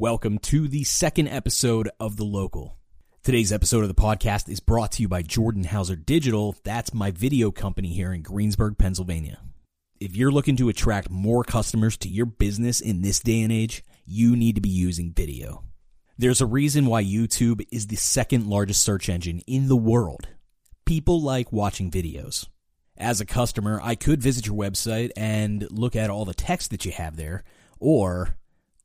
Welcome to the second episode of The Local. Today's episode of the podcast is brought to you by Jordan Hauser Digital. That's my video company here in Greensburg, Pennsylvania. If you're looking to attract more customers to your business in this day and age, you need to be using video. There's a reason why YouTube is the second largest search engine in the world. People like watching videos. As a customer, I could visit your website and look at all the text that you have there, or,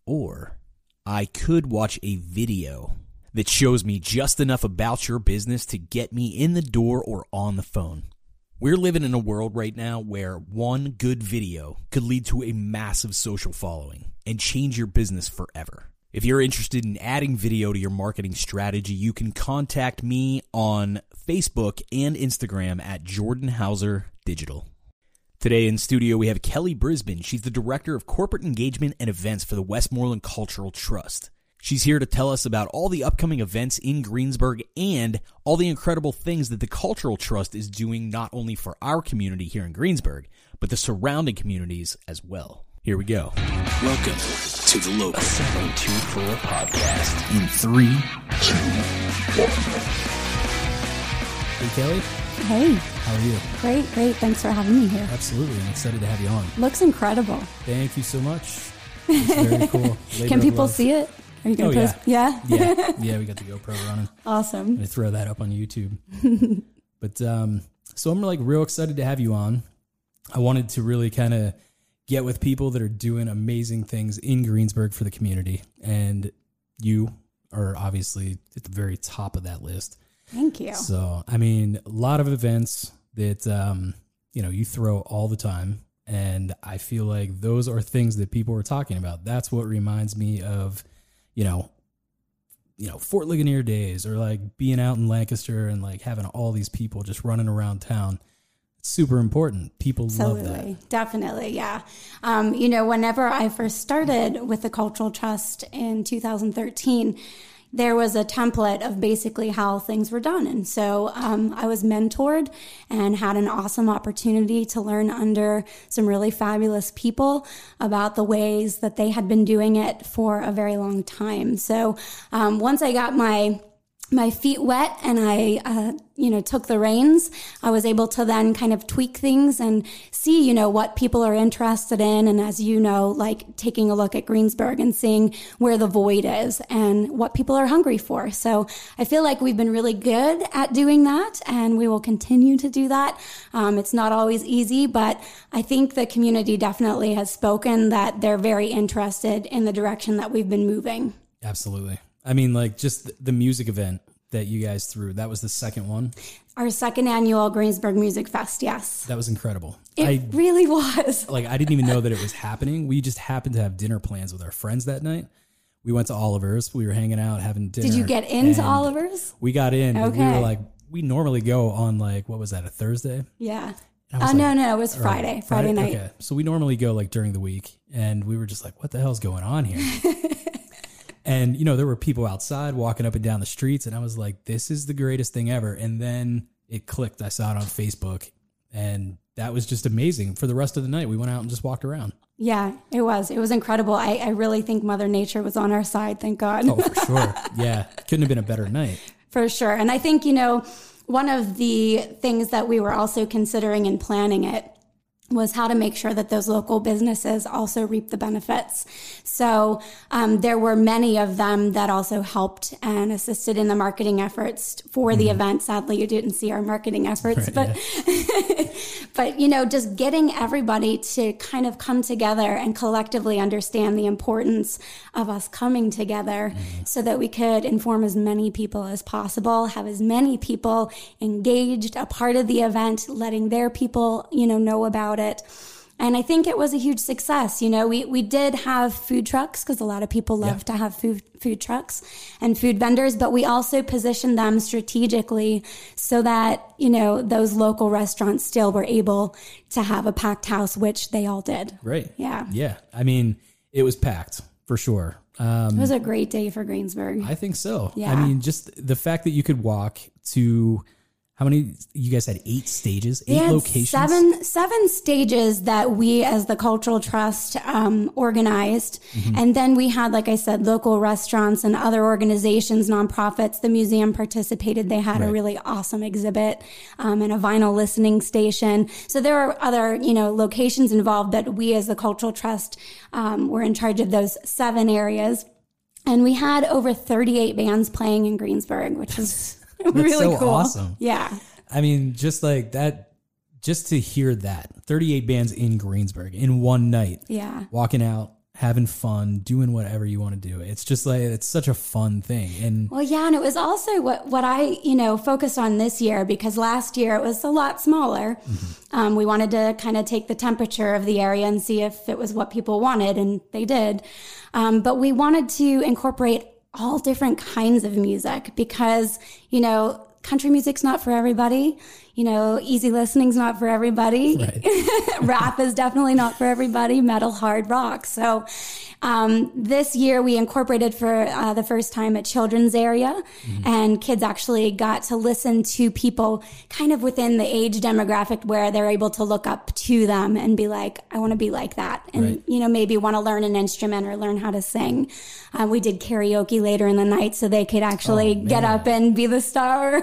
or, I could watch a video that shows me just enough about your business to get me in the door or on the phone. We're living in a world right now where one good video could lead to a massive social following and change your business forever. If you're interested in adding video to your marketing strategy, you can contact me on Facebook and Instagram at Jordan Hauser Digital. Today in studio, we have Kelli Brisbane. She's the Director of Corporate Engagement and Events for the Westmoreland Cultural Trust. She's here to tell us about all the upcoming events in Greensburg and all the incredible things that the Cultural Trust is doing not only for our community here in Greensburg, but the surrounding communities as well. Here we go. Welcome to the local. 724 podcast in three, two, Hey, Kelli. Hey, How are you? great, great. Thanks for having me here. Absolutely. I'm excited to have you on. Looks incredible. Thank you so much. It's very cool. Labor Can people see it? Are you going Oh, to yeah. post? Yeah. Yeah. Yeah, we got the GoPro running. I'm awesome. going to throw that up on YouTube. but um, so I'm like real excited to have you on. I wanted to really kind of get with people that are doing amazing things in Greensburg for the community. And you are obviously at the very top of that list. Thank you. So, I mean, a lot of events that um, you know you throw all the time, and I feel like those are things that people are talking about. That's what reminds me of, you know, you know, Fort Ligonier days, or like being out in Lancaster and like having all these people just running around town. It's super important. People love that. Definitely. Yeah. Um, you know, whenever I first started with the Cultural Trust in 2013, there was a template of basically how things were done. And so um, I was mentored and had an awesome opportunity to learn under some really fabulous people about the ways that they had been doing it for a very long time. So um, once I got my my feet wet and I, uh, you know, took the reins, I was able to then kind of tweak things and see, you know, what people are interested in. And as you know, like taking a look at Greensburg and seeing where the void is and what people are hungry for. So I feel like we've been really good at doing that and we will continue to do that. Um, it's not always easy, but I think the community definitely has spoken that they're very interested in the direction that we've been moving. Absolutely. I mean, like just the- music event that you guys threw. That was the second one. Our second annual Greensburg Music Fest, yes. That was incredible. It I really was. like I didn't even know that it was happening. We just happened to have dinner plans with our friends that night. We went to Oliver's. We were hanging out, having dinner. Did you get into Oliver's? We got in. but We Okay. were like, we normally go on like what was that? A Thursday? Yeah. Oh Uh, like, no, no, it was or Friday, Friday night. Okay, so we normally go like during the week, and we were just like, what the hell's going on here? and you know, there were people outside walking up and down the streets, and I was like, this is the greatest thing ever. And then it clicked. I saw it on Facebook, and that was just amazing. For the rest of the night, we went out and just walked around. Yeah, it was. It was incredible. I, I really think Mother Nature was on our side, thank God. Oh, for sure. Yeah. Couldn't have been a better night. For sure. And I think, you know, one of the things that we were also considering in planning it was how to make sure that those local businesses also reap the benefits. So um, there were many of them that also helped and assisted in the marketing efforts for the event. Sadly, you didn't see our marketing efforts, Mm-hmm. Right, but but you know, just getting everybody to kind of come together and collectively understand the importance of us coming together Mm-hmm. so that we could inform as many people as possible, have as many people engaged, a part of the event, letting their people, you know, know about it. And I think it was a huge success. You know, we, we did have food trucks because a lot of people love Yeah. to have food food trucks and food vendors, but we also positioned them strategically so that, you know, those local restaurants still were able to have a packed house, which they all did. Right. Yeah. Yeah. I mean, it was packed for sure. Um, It was a great day for Greensburg. I think so. Yeah. I mean, just the fact that you could walk to How many? You guys had eight stages, eight locations. Seven seven stages that we as the cultural trust um, organized, Mm-hmm. and then we had, like I said, local restaurants and other organizations, nonprofits. The museum participated. They had a really awesome exhibit um, and a vinyl listening station. So there are other you know locations involved, but we as the cultural trust um, were in charge of those seven areas. And we had over 38 bands playing in Greensburg, which is really so cool. awesome. Yeah. I mean, just like that, just to hear that 38 bands in Greensburg in one night, Yeah. walking out, having fun, doing whatever you want to do. It's just like, it's such a fun thing. And Well, yeah, and it was also what what I you know focused on this year because last year it was a lot smaller. Um, we wanted to kind of take the temperature of the area and see if it was what people wanted, and they did. Um, but we wanted to incorporate all different kinds of music because you know country music's not for everybody. You know, easy listening's not for everybody. Rap is definitely not for everybody. Metal, hard rock. So, um, this year we incorporated for uh, the first time a children's area, and kids actually got to listen to people kind of within the age demographic where they're able to look up to them and be like, "I want to be like that," and Right. you know maybe want to learn an instrument or learn how to sing. Uh, we did karaoke later in the night so they could actually Oh, get up and be the star.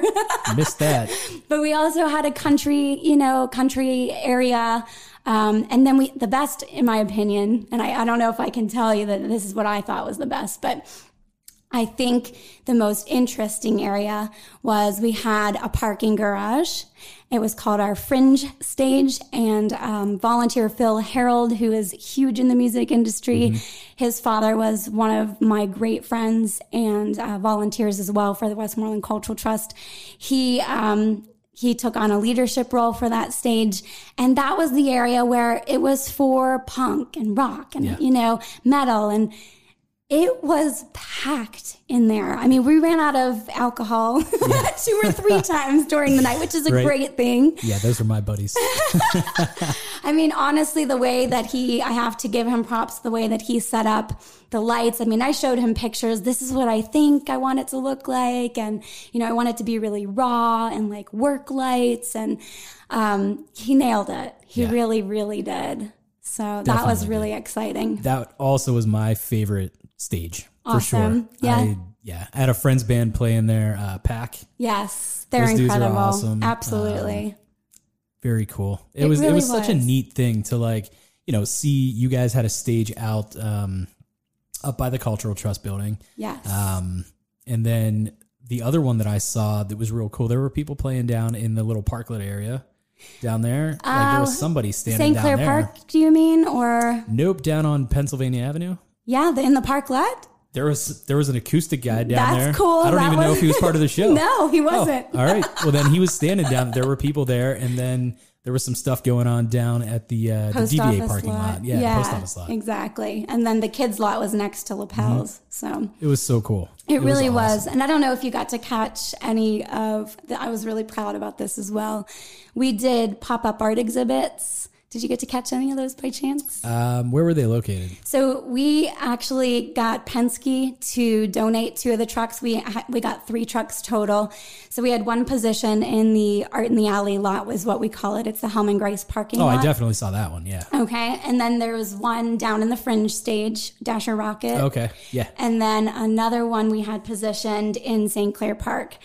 missed that. but we also had a country, you know, country area. Um, and then we, the best, in my opinion, and I, I don't know if I can tell you that this is what I thought was the best, but I think the most interesting area was we had a parking garage. It was called our Fringe Stage, and um, volunteer Phil Harold, who is huge in the music industry, his father was one of my great friends and uh, volunteers as well for the Westmoreland Cultural Trust. He um, he took on a leadership role for that stage, and that was the area where it was for punk and rock and Yeah. you know metal and it was packed in there. I mean, we ran out of alcohol two or three times during the night, which is a Right. great thing. Yeah, those are my buddies. I mean, honestly, the way that he, I have to give him props, the way that he set up the lights. I mean, I showed him pictures. This is what I think I want it to look like. And, you know, I want it to be really raw and like work lights. And um, he nailed it. He Yeah. really, really did. So that was Definitely really exciting. that also was my favorite stage for sure. Yeah. I, yeah. I had a friend's band playing there, uh, Pack. Yes, they're Those incredible. awesome. Absolutely. Very cool. It, It was it really was such a neat thing to like, you know, see you guys had a stage out um up by the Cultural Trust building. yes. Um and then the other one that I saw that was real cool, there were people playing down in the little parklet area down there. like there was somebody standing St. down Clair there. Park, do you mean? Or, Nope, down on Pennsylvania Avenue. Yeah, the, in the park lot. There was there was an acoustic guy down That's there. cool. I don't That even know if he was part of the show. No, he Oh, wasn't. all right. Well, then he was standing down. There were people there, and then there was some stuff going on down at the uh, the DVA parking lot. lot. Yeah, the post office lot. Mm-hmm. Exactly. And then the kids' lot was next to lapels. So It was so cool. it, really awesome. was. And I don't know if you got to catch any of the, I was really proud about this as well. We did pop up art exhibits. Did you get to catch any of those by chance? Um, where were they located? So we actually got Penske to donate two of the trucks. We ha- we got three trucks total. So we had one position in the art in the alley lot was what we call it. It's the Helm and Grace parking Oh, lot. I definitely saw that one. Yeah. Okay, and then there was one down in the fringe stage, Dasher Rocket. Okay. Yeah. And then another one we had positioned in St. Clair Park.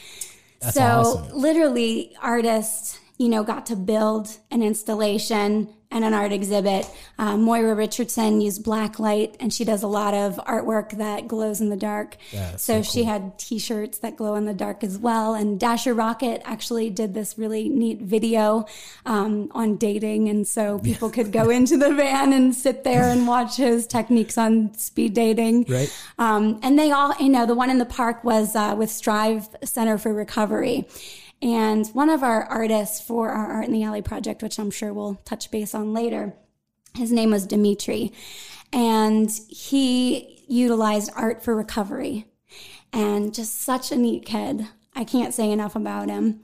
That's so awesome. literally artists, you know, got to build an installation and an art exhibit. Uh, Moira Richardson used black light and she does a lot of artwork that glows in the dark. So so she had t-shirts that glow in the dark as well. And Dasher Rocket actually did this really neat video um, on dating. And so people could go into the van and sit there and watch his techniques on speed dating. Right. Um, and they all, you know, the one in the park was uh, with Strive Center for Recovery. And one of our artists for our Art in the Alley project, which I'm sure we'll touch base on later, his name was Dimitri. And he utilized art for recovery. And just such a neat kid. I can't say enough about him.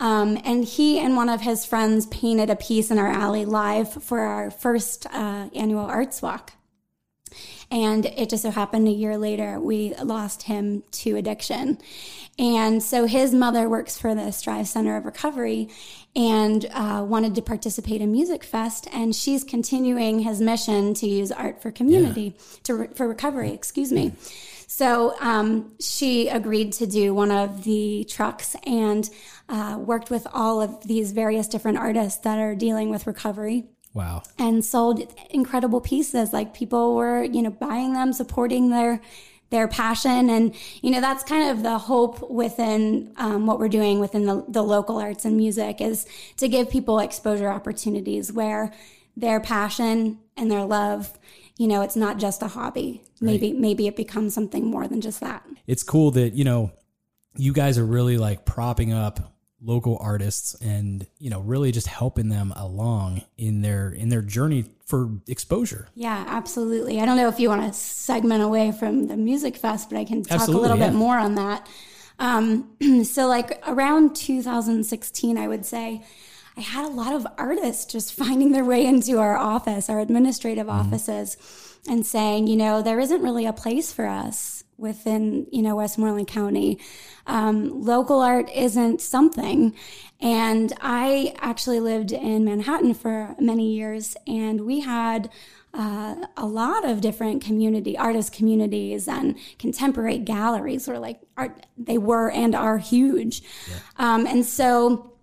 Um, and he and one of his friends painted a piece in our alley live for our first uh, annual arts walk. And it just so happened a year later, we lost him to addiction. And so his mother works for the Strive Center of Recovery and uh, wanted to participate in Music Fest. And she's continuing his mission to use art for community, to re- for recovery, excuse me. So um, she agreed to do one of the trucks and uh, worked with all of these various different artists that are dealing with recovery Wow. and sold incredible pieces. Like people were, you know, buying them, supporting their their passion, and you know that's kind of the hope within um, what we're doing within the, the local arts and music is to give people exposure opportunities where their passion and their love, you know, it's not just a hobby. Maybe maybe it becomes something more than just that. it's cool that you know you guys are really like propping up local artists and you know really just helping them along in their in their journey for exposure Yeah, absolutely. I don't know if you want to segment away from the music fest, but I can talk Absolutely, a little yeah. bit more on that. Um, so, like around 2016, I would say, I had a lot of artists just finding their way into our office, our administrative Mm-hmm. offices, and saying, you know, there isn't really a place for us within, you know, Westmoreland County. Um, local art isn't something. And I actually lived in Manhattan for many years, and we had uh, a lot of different community artist communities and contemporary galleries were like art they were and are huge um, and so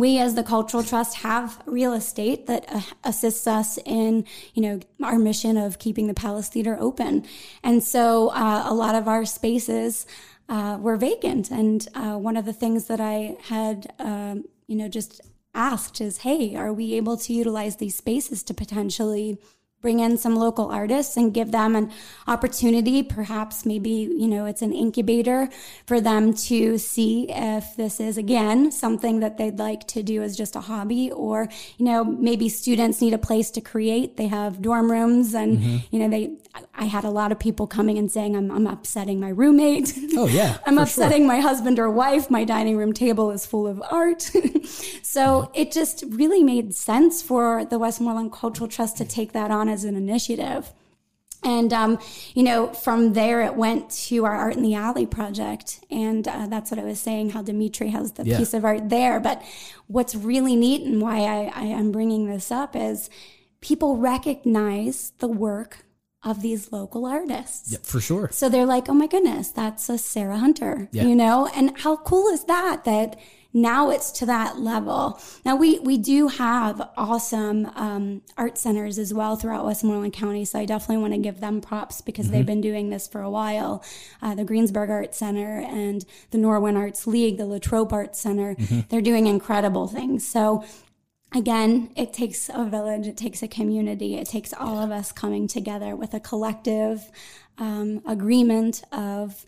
we as the cultural trust have real estate that uh, assists us in you know our mission of keeping the palace theater open. And so uh, a lot of our spaces uh, were vacant. And uh, one of the things that i had um, you know just asked is hey are we able to utilize these spaces to potentially bring in some local artists and give them an opportunity perhaps maybe you know it's an incubator for them to see if this is again something that they'd like to do as just a hobby or you know maybe students need a place to create they have dorm rooms and mm-hmm. you know they i had a lot of people coming and saying i'm, I'm upsetting my roommate oh yeah I'm for sure. upsetting my husband or wife. My dining room table is full of art. so it just really made sense for the Westmoreland Cultural Trust to take that on as an initiative. And, um, you know, from there it went to our Art in the Alley project. And uh, that's what I was saying, how Dimitri has the Yeah. piece of art there. But what's really neat and why I, I am bringing this up is people recognize the work of these local artists. Yeah, for sure So they're like, oh my goodness, that's a Sarah Hunter, Yeah. you know? And how cool is that? That now it's to that level. Now we, we do have awesome, um, art centers as well throughout Westmoreland County. So I definitely want to give them props because they've been doing this for a while. Uh, the Greensburg Art Center and the Norwin Arts League, the Latrobe Art Center, they're doing incredible things. So again, it takes a village, it takes a community, it takes all of us coming together with a collective um, agreement of.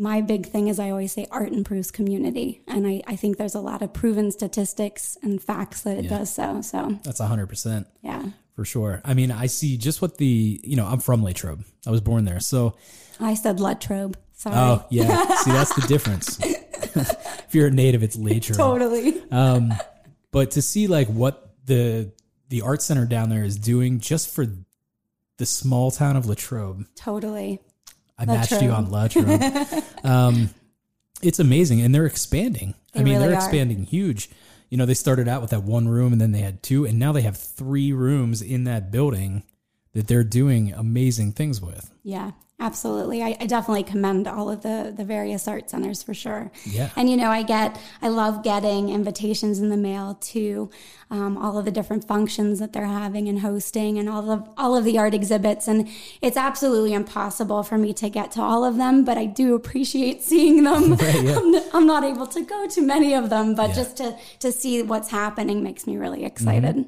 My big thing is I always say art improves community. And I, I think there's a lot of proven statistics and facts that it does so. So, that's 100% yeah. for sure i mean i see just what the you know i'm from latrobe i was born there so I said Latrobe. Sorry. oh yeah see that's the difference if you're a native it's latrobe totally. um, but to see like what the the art center down there is doing just for the small town of Latrobe. totally. I matched you on Latrobe. um, it's amazing, and they're expanding. I mean, really they're are. expanding huge. You know, they started out with that one room, and then they had two, and now they have three rooms in that building that they're doing amazing things with. Yeah, absolutely. I, I definitely commend all of the the various art centers for sure. Yeah. And you know, I get, I love getting invitations in the mail to um, all of the different functions that they're having and hosting, and all of all of the art exhibits. And it's absolutely impossible for me to get to all of them, but I do appreciate seeing them. Right, yeah. I'm, I'm not able to go to many of them, but Yeah. just to to see what's happening makes me really excited.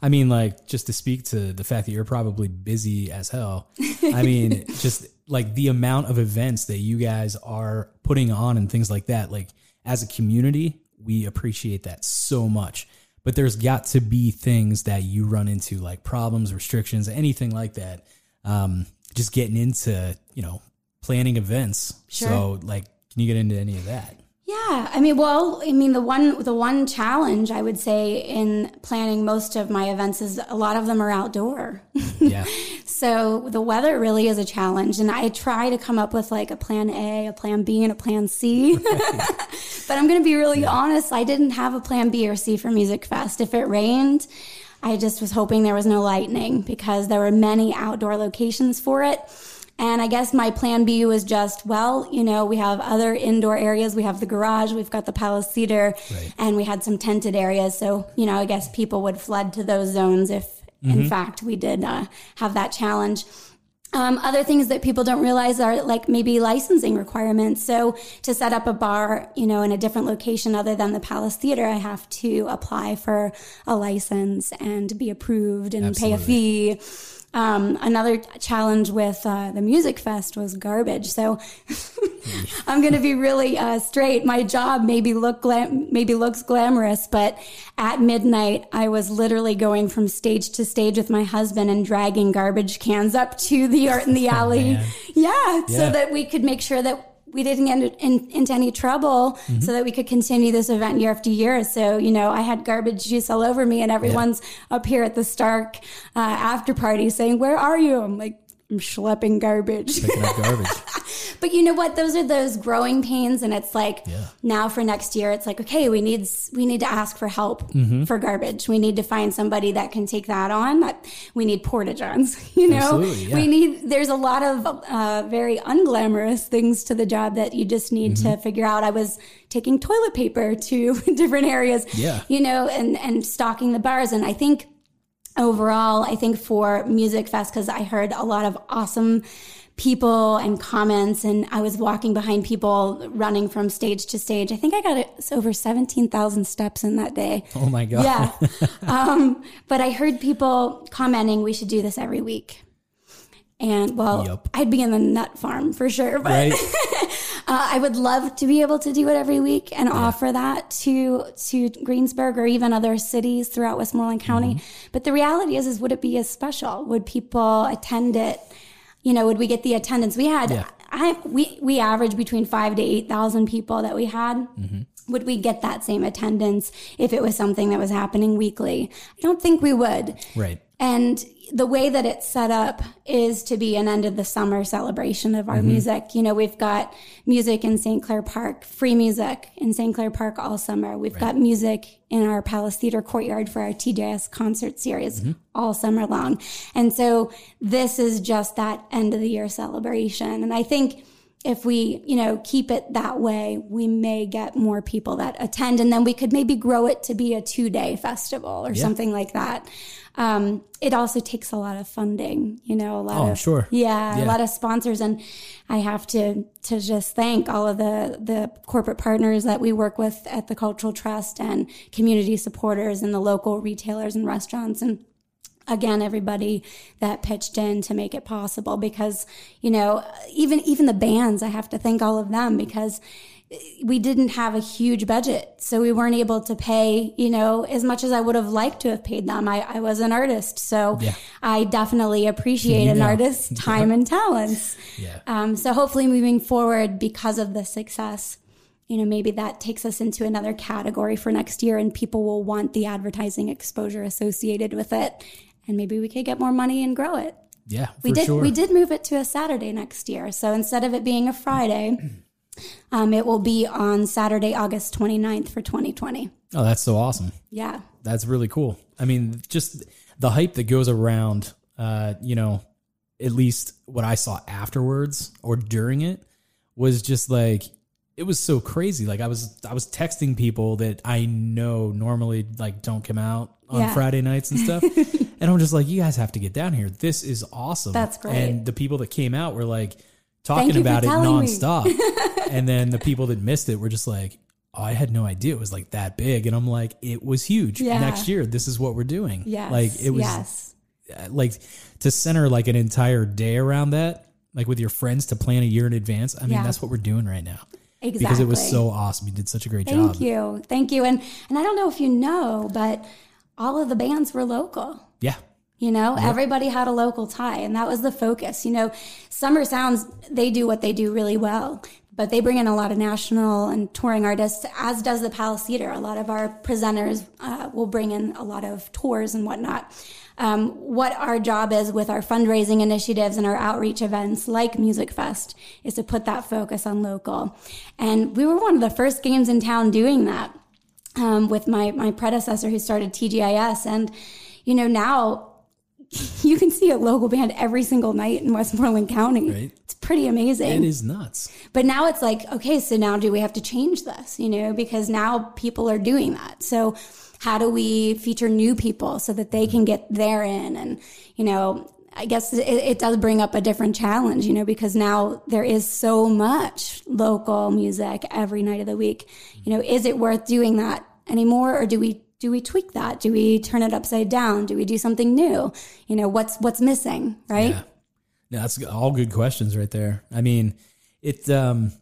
I mean, like, just to speak to the fact that you're probably busy as hell. I mean, just like the amount of events that you guys are putting on and things like that. Like, as a community, we appreciate that so much. But there's got to be things that you run into, like problems, restrictions, anything like that. Um, just getting into, you know, planning events. Sure. So, like, can you get into any of that? Yeah, I mean, well, I mean, the one the one challenge I would say in planning most of my events is a lot of them are outdoor. Yeah. So the weather really is a challenge. And I try to come up with like a plan A, a plan B, and a plan C. but I'm going to be really honest. I didn't have a plan B or C for Music Fest. If it rained, I just was hoping there was no lightning because there were many outdoor locations for it. And I guess my plan B was just, well, you know, we have other indoor areas. We have the garage, we've got the Palace Theater, Right. and we had some tented areas. So, you know, I guess people would flood to those zones if, in fact, we did uh, have that challenge. Um, other things that people don't realize are like maybe licensing requirements. So to set up a bar, you know, in a different location other than the Palace Theater, I have to apply for a license and be approved and pay a fee. Um, another challenge with uh, the Music Fest was garbage. So I'm going to be really uh, straight. My job maybe look glam- maybe looks glamorous, but at midnight, I was literally going from stage to stage with my husband and dragging garbage cans up to the art in the alley. man. yeah, so that we could make sure that we didn't get in, in, into any trouble so that we could continue this event year after year. So, you know, I had garbage juice all over me and everyone's up here at the Stark uh, after party saying, where are you? I'm like, I'm schlepping garbage. Picking up garbage. But you know what? Those are those growing pains, and it's like Yeah. now for next year, it's like okay, we need we need to ask for help Mm-hmm. for garbage. We need to find somebody that can take that on. That we need porta johns. You know, yeah. we need. There's a lot of uh, very unglamorous things to the job that you just need to Mm-hmm. figure out. I was taking toilet paper to different areas. Yeah. you know, and and stocking the bars, and I think overall, I think for Music Fest, because I heard a lot of awesome people and comments, and I was walking behind people running from stage to stage. I think I got over 17,000 steps in that day. Oh my God. Yeah. um, but I heard people commenting, we should do this every week. And well, Yup. I'd be in the nut farm for sure, but Right? uh, I would love to be able to do it every week and offer that to to Greensburg or even other cities throughout Westmoreland County. Mm-hmm. But the reality is, is would it be as special? Would people attend it? You know, would we get the attendance we had? Yeah. I we we average between five to eight thousand people that we had. Mm-hmm. Would we get that same attendance if it was something that was happening weekly? I don't think we would. Right. And the way that it's set up is to be an end of the summer celebration of our mm-hmm. music. You know, we've got music in St. Clair Park, free music in St. Clair Park all summer. We've got music in our Palace Theater courtyard for our TJS concert series mm-hmm. all summer long. And so this is just that end of the year celebration. And I think if we, you know, keep it that way, we may get more people that attend and then we could maybe grow it to be a two day festival or something like that. Um, it also takes a lot of funding, you know, a lot Oh, of, sure. yeah, Yeah. a lot of sponsors. And I have to, to just thank all of the, the corporate partners that we work with at the Cultural Trust and community supporters and the local retailers and restaurants and again everybody that pitched in to make it possible because you know even even the bands i have to thank all of them because we didn't have a huge budget so we weren't able to pay you know as much as i would have liked to have paid them i, I was an artist so Yeah. i definitely appreciate an artist's time and talents Yeah. um, so hopefully moving forward because of the success you know maybe that takes us into another category for next year and people will want the advertising exposure associated with it and maybe we could get more money and grow it Yeah. we for did sure. we did move it to a saturday next year so instead of it being a friday um, it will be on saturday august 29th for 2020 Oh, that's so awesome. yeah That's really cool. I mean, just the hype that goes around, uh, you know, at least what I saw afterwards or during it was just like it was so crazy. Like I was I was texting people that I know normally like don't come out on Yeah. Friday nights and stuff. and I'm just like, you guys have to get down here. This is awesome. That's great. And the people that came out were like talking about it nonstop. and then the people that missed it were just like, oh, I had no idea it was like that big. And I'm like, it was huge. Yeah. Next year, this is what we're doing. yes Like it was yes uh, like to center like an entire day around that, like with your friends to plan a year in advance. I mean, Yeah. that's what we're doing right now. exactly Because it was so awesome. You did such a great thank job. Thank you thank you and and i don't know if you know but all of the bands were local Yeah. You know, everybody had a local tie, and that was the focus. You know, Summer Sounds, they do what they do really well. but they bring in a lot of national and touring artists, as does the Palace Theater. A lot of our presenters uh, will bring in a lot of tours and whatnot. Um, what our job is with our fundraising initiatives and our outreach events like Music Fest is to put that focus on local. And we were one of the first games in town doing that um, with my, my predecessor who started TGIS. And, you know, now you can see a local band every single night in Westmoreland County. Right. It's pretty amazing. It is nuts. But now it's like, okay, so now do we have to change this? You know, because now people are doing that. So how do we feature new people so that they can get there in? And, you know, I guess it, it does bring up a different challenge, you know, because now there is so much local music every night of the week. You know, is it worth doing that anymore or do we do we tweak that? Do we turn it upside down? Do we do something new? You know, what's what's missing, right? Yeah. No, that's all good questions right there. I mean, it. Um,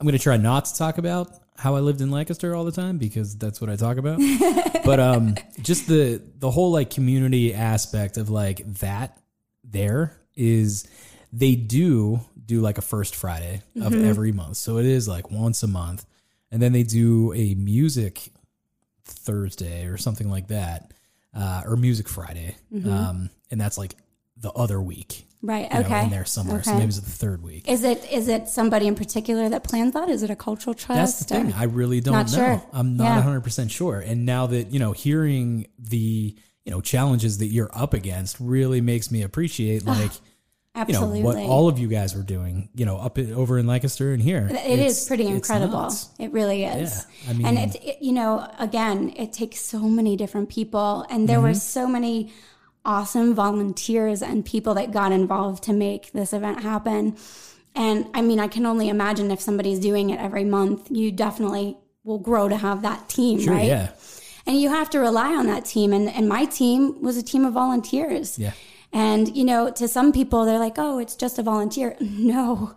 I'm going to try not to talk about how I lived in Lancaster all the time because that's what I talk about. but um, just the the whole like community aspect of like that there is they do do like a first Friday of every month. So it is like once a month. And then they do a music Thursday or something like that, uh, or Music Friday, um, and that's like the other week, Right. you know, okay. in there somewhere. So maybe it's the third week. Is it is it somebody in particular that plans that? Is it a cultural trust? That's the thing. I really don't Not know. sure. I'm not Yeah. 100 percent sure. And now that you know, hearing the you know challenges that you're up against really makes me appreciate like. You know Absolutely. what all of you guys were doing, you know, up in, over in Lancaster and here. It is It's- pretty incredible. It really is. Yeah, I mean- and it, it, you know, again, it takes so many different people, and there were Mm-hmm. so many awesome volunteers and people that got involved to make this event happen. And I mean, I can only imagine if somebody's doing it every month, you definitely will grow to have that team, Sure, right? yeah, and you have to rely on that team and, and my team was a team of volunteers Yeah. And you know to some people they're like oh it's just a volunteer no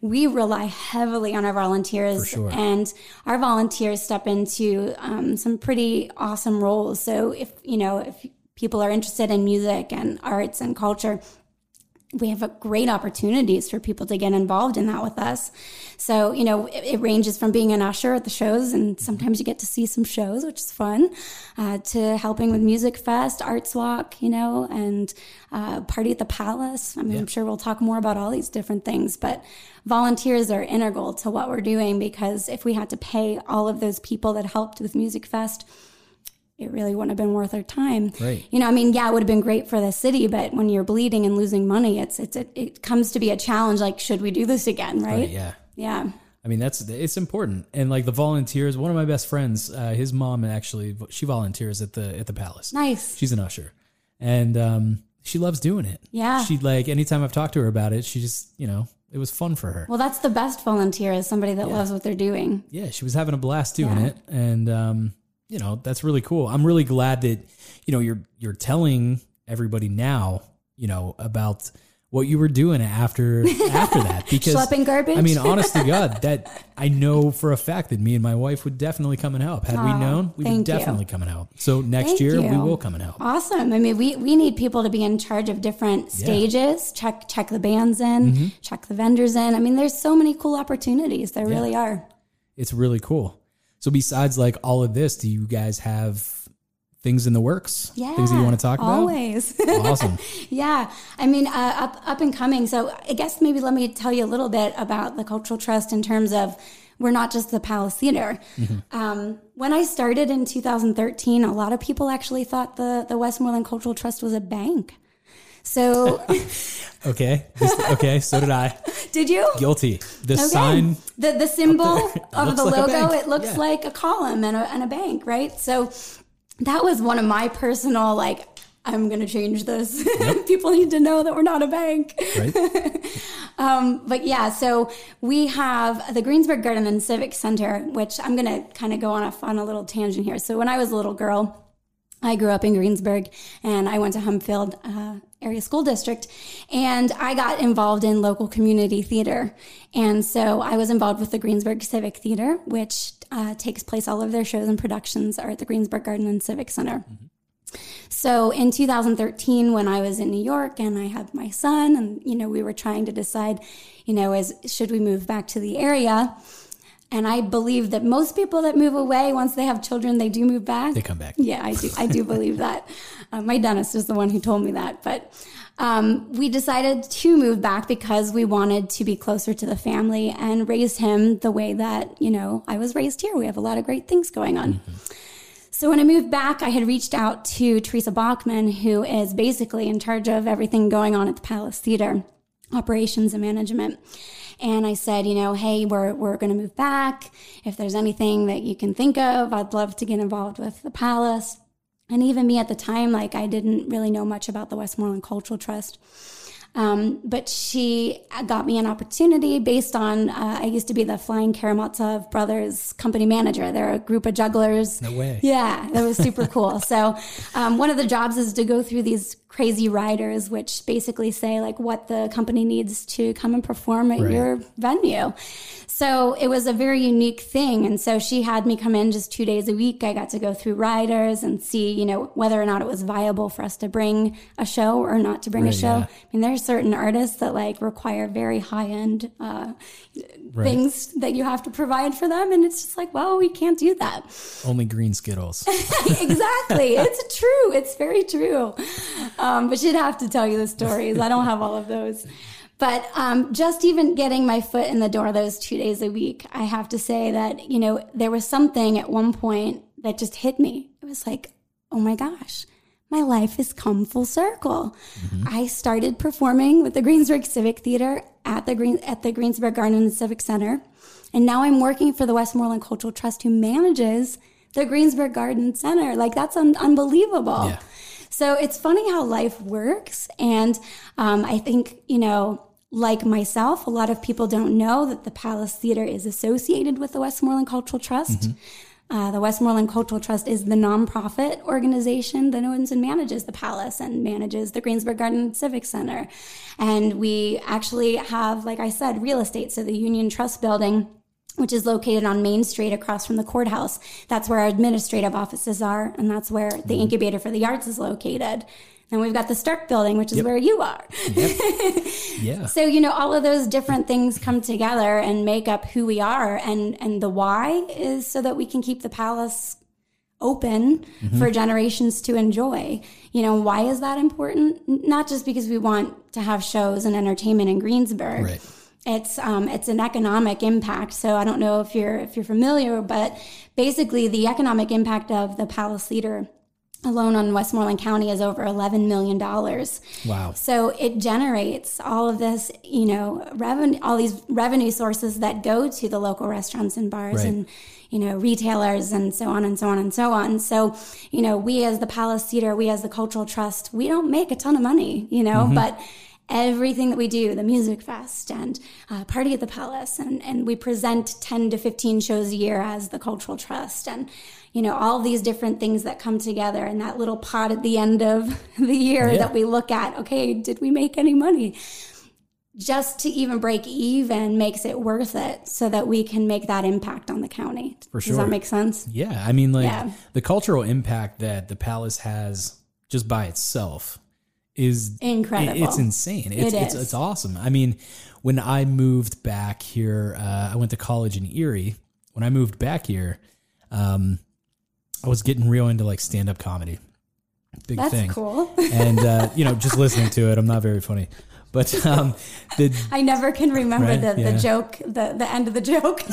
we rely heavily on our volunteers sure. and our volunteers step into um, some pretty awesome roles so if you know if people are interested in music and arts and culture we have a great opportunities for people to get involved in that with us. So, you know, it, it ranges from being an usher at the shows, and sometimes you get to see some shows, which is fun, uh, to helping with Music Fest, Arts Walk, you know, and uh, Party at the Palace. I mean, I'm sure we'll talk more about all these different things, but volunteers are integral to what we're doing because if we had to pay all of those people that helped with Music Fest, it really wouldn't have been worth our time. Right. You know, I mean, yeah, it would have been great for the city, but when you're bleeding and losing money, it's it's it, it comes to be a challenge. Like, should we do this again? Right? Right, yeah. Yeah. I mean, that's it's important. And like the volunteers, one of my best friends, uh, his mom actually she volunteers at the at the palace. Nice. She's an usher, and um, she loves doing it. Yeah. She like anytime I've talked to her about it, she just you know it was fun for her. Well, that's the best volunteer is somebody that loves what they're doing. yeah, she was having a blast doing Yeah. it, and um, you know that's really cool. I'm really glad that you know you're you're telling everybody now you know about what you were doing after after that because Schlepping garbage? I mean, honest to God, that I know for a fact that me and my wife would definitely come and help. Had we known, we would thank you. definitely come and help. So next Thank year we will come and help. Awesome. I mean, we, we need people to be in charge of different stages. Check check the bands in, Mm-hmm. check the vendors in. I mean, there's so many cool opportunities. There really are. It's really cool. So besides like all of this, do you guys have things in the works? Yeah. Things that you want to talk about? Always. Awesome. Yeah, I mean, uh, up up and coming. So I guess maybe let me tell you a little bit about the Cultural Trust in terms of we're not just the Palace Theater. Um, when I started in 2013, a lot of people actually thought the the Westmoreland Cultural Trust was a bank. So Okay. This- okay. So did I. did you? Guilty. The Okay. sign. the the symbol of the like logo it looks Yeah. like a column and a, and a bank right so that was one of my personal like i'm going to change this people need to know that we're not a bank Right. um, but yeah so we have the greensburg garden and civic center which i'm going to kind of go on a fun a little tangent here so when i was a little girl I grew up in Greensburg and I went to Hempfield uh, Area School District and I got involved in local community theater. And so I was involved with the Greensburg Civic Theater, which uh, takes place, all of their shows and productions are at the Greensburg Garden and Civic Center. So in 2013, when I was in New York and I had my son, and you know, we were trying to decide, you know, is should we move back to the area? And I believe that most people that move away once they have children, they do move back. They come back. Yeah, I do. I do believe that. Uh, my dentist is the one who told me that. But um, we decided to move back because we wanted to be closer to the family and raise him the way that you know I was raised here. We have a lot of great things going on. So when I moved back, I had reached out to Teresa Bachman, who is basically in charge of everything going on at the Palace Theater, operations and management. And I said, you know, hey, we're, we're going to move back. If there's anything that you can think of, I'd love to get involved with the Palace. And even me at the time, like I didn't really know much about the Westmoreland Cultural Trust. Um, but she got me an opportunity based on, uh, I used to be the Flying Karamazov Brothers company manager. They're a group of jugglers. No way. Yeah, that was super cool. So, um, one of the jobs is to go through these crazy riders, which basically say like what the company needs to come and perform at Right. your venue. So it was a very unique thing. And so she had me come in just two days a week. I got to go through riders and see, you know, whether or not it was viable for us to bring a show or not to bring Right, a show. yeah. I mean, there are certain artists that like require very high end uh, things that you have to provide for them. And it's just like, well, we can't do that. Only green Skittles. exactly. It's true. It's very true. Um, but she'd have to tell you the stories. I don't have all of those. But um, just even getting my foot in the door those two days a week, I have to say that, you know, there was something at one point that just hit me. It was like, oh my gosh, my life has come full circle. I started performing with the Greensburg Civic Theater at the Green at the Greensburg Garden and Civic Center. And now I'm working for the Westmoreland Cultural Trust who manages the Greensburg Garden Center. Like that's un- unbelievable. Yeah. So it's funny how life works. And um, I think, you know, like myself, a lot of people don't know that the Palace Theater is associated with the Westmoreland Cultural Trust. Uh, the Westmoreland Cultural Trust is the nonprofit organization that owns and manages the palace and manages the Greensburg Garden Civic Center. And we actually have, like I said, real estate. So the Union Trust Building which is located on Main Street across from the courthouse. That's where our administrative offices are, and that's where the incubator for the arts is located. And we've got the Stark building, which is where you are. Yeah. So, you know, all of those different things come together and make up who we are. And, and the why is so that we can keep the palace open Mm-hmm. for generations to enjoy. You know, why is that important? Not just because we want to have shows and entertainment in Greensburg. Right. It's um, it's an economic impact. So I don't know if you're if you're familiar, but basically the economic impact of the Palace Theater alone on Westmoreland County is over eleven million dollars. Wow. So it generates all of this, you know, revenue, all these revenue sources that go to the local restaurants and bars Right. and, you know, retailers and so on and so on and so on. So, you know, we as the Palace Theater, we as the Cultural Trust, we don't make a ton of money, you know, but everything that we do, the Music Fest and uh, Party at the Palace, and, and we present 10 to 15 shows a year as the Cultural Trust. And, you know, all these different things that come together in that little pot at the end of the year Yeah. that we look at. Okay, did we make any money? Just to even break even makes it worth it so that we can make that impact on the county. For sure. Does that make sense? Yeah, I mean, like Yeah. the cultural impact that the palace has just by itself is Incredible. it's insane. It's, It it's it's awesome. I mean, when I moved back here, uh, I went to college in Erie. When I moved back here, um, I was getting real into like stand up comedy. Big thing. That's thing. cool. And uh, you know, just listening to it, I'm not very funny. But um, the I never can remember Right, the, yeah. the joke, the, the end of the joke.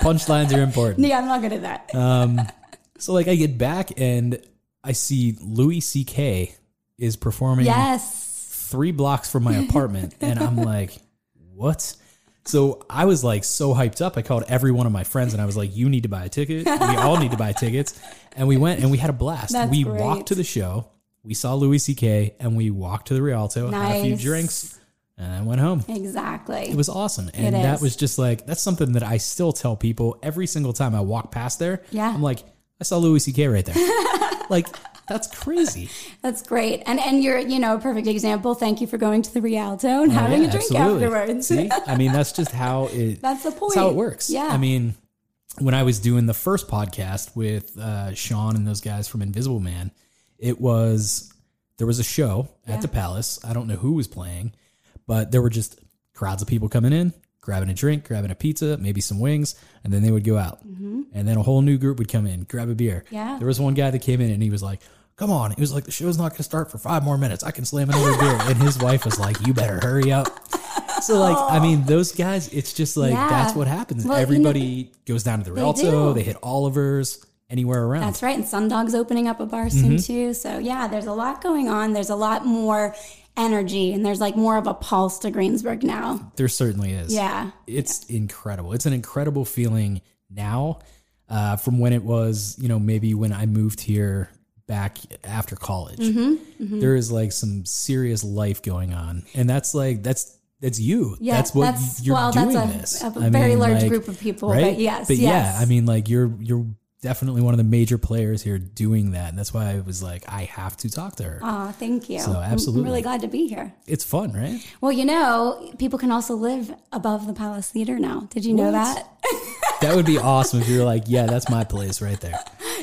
punchlines are important. yeah, I'm not good at that. Um, so like I get back and I see Louis C.K. is performing yes. three blocks from my apartment, and I'm like, what? So I was like so hyped up. I called every one of my friends and I was like, you need to buy a ticket. We all need to buy tickets. And we went and we had a blast. That's we great. walked to the show. We saw Louis C.K. and we walked to the Rialto, had a few drinks, and I went home. Exactly. It was awesome. And It that is. was just like, that's something that I still tell people every single time I walk past there. Yeah. I'm like, I saw Louis C.K. right there. like, that's crazy. That's great. And and you're, you know, a perfect example. Thank you for going to the Rialto and Oh, having yeah, a drink absolutely. afterwards. See? I mean, that's just how it. That's the That's how it works. Yeah. I mean, when I was doing the first podcast with uh, Sean and those guys from Invisible Man, it was there was a show at the Palace. I don't know who was playing, but there were just crowds of people coming in, grabbing a drink, grabbing a pizza, maybe some wings, and then they would go out. And then a whole new group would come in, grab a beer. Yeah. There was one guy that came in and he was like, Come on. He was like, The show's not going to start for five more minutes. I can slam another beer. And his wife was like, You better hurry up. So, like, I mean, those guys, it's just like, Yeah. that's what happens. Well, you know- Everybody goes down to the Rialto, do. they hit Oliver's, anywhere around. That's right. And Sundog's opening up a bar Mm-hmm. soon too. So yeah, there's a lot going on. There's a lot more energy and there's like more of a pulse to Greensburg now. There certainly is. Yeah. It's incredible. It's an incredible feeling now uh, from when it was, you know, maybe when I moved here back after college. Mm-hmm, There is like some serious life going on. And that's like, that's, that's you. Yeah, that's what that's- you're well, that's doing a- this. a very large group of people, but yes, But yes. yeah, I mean, like you're, you're definitely one of the major players here doing that. And that's why I was like, I have to talk to her. Oh, thank you. So, absolutely. I'm really glad to be here. It's fun, right? Well, you know, people can also live above the Palace Theater now. Did you know that? That would be awesome if you're like, yeah, that's my place right there.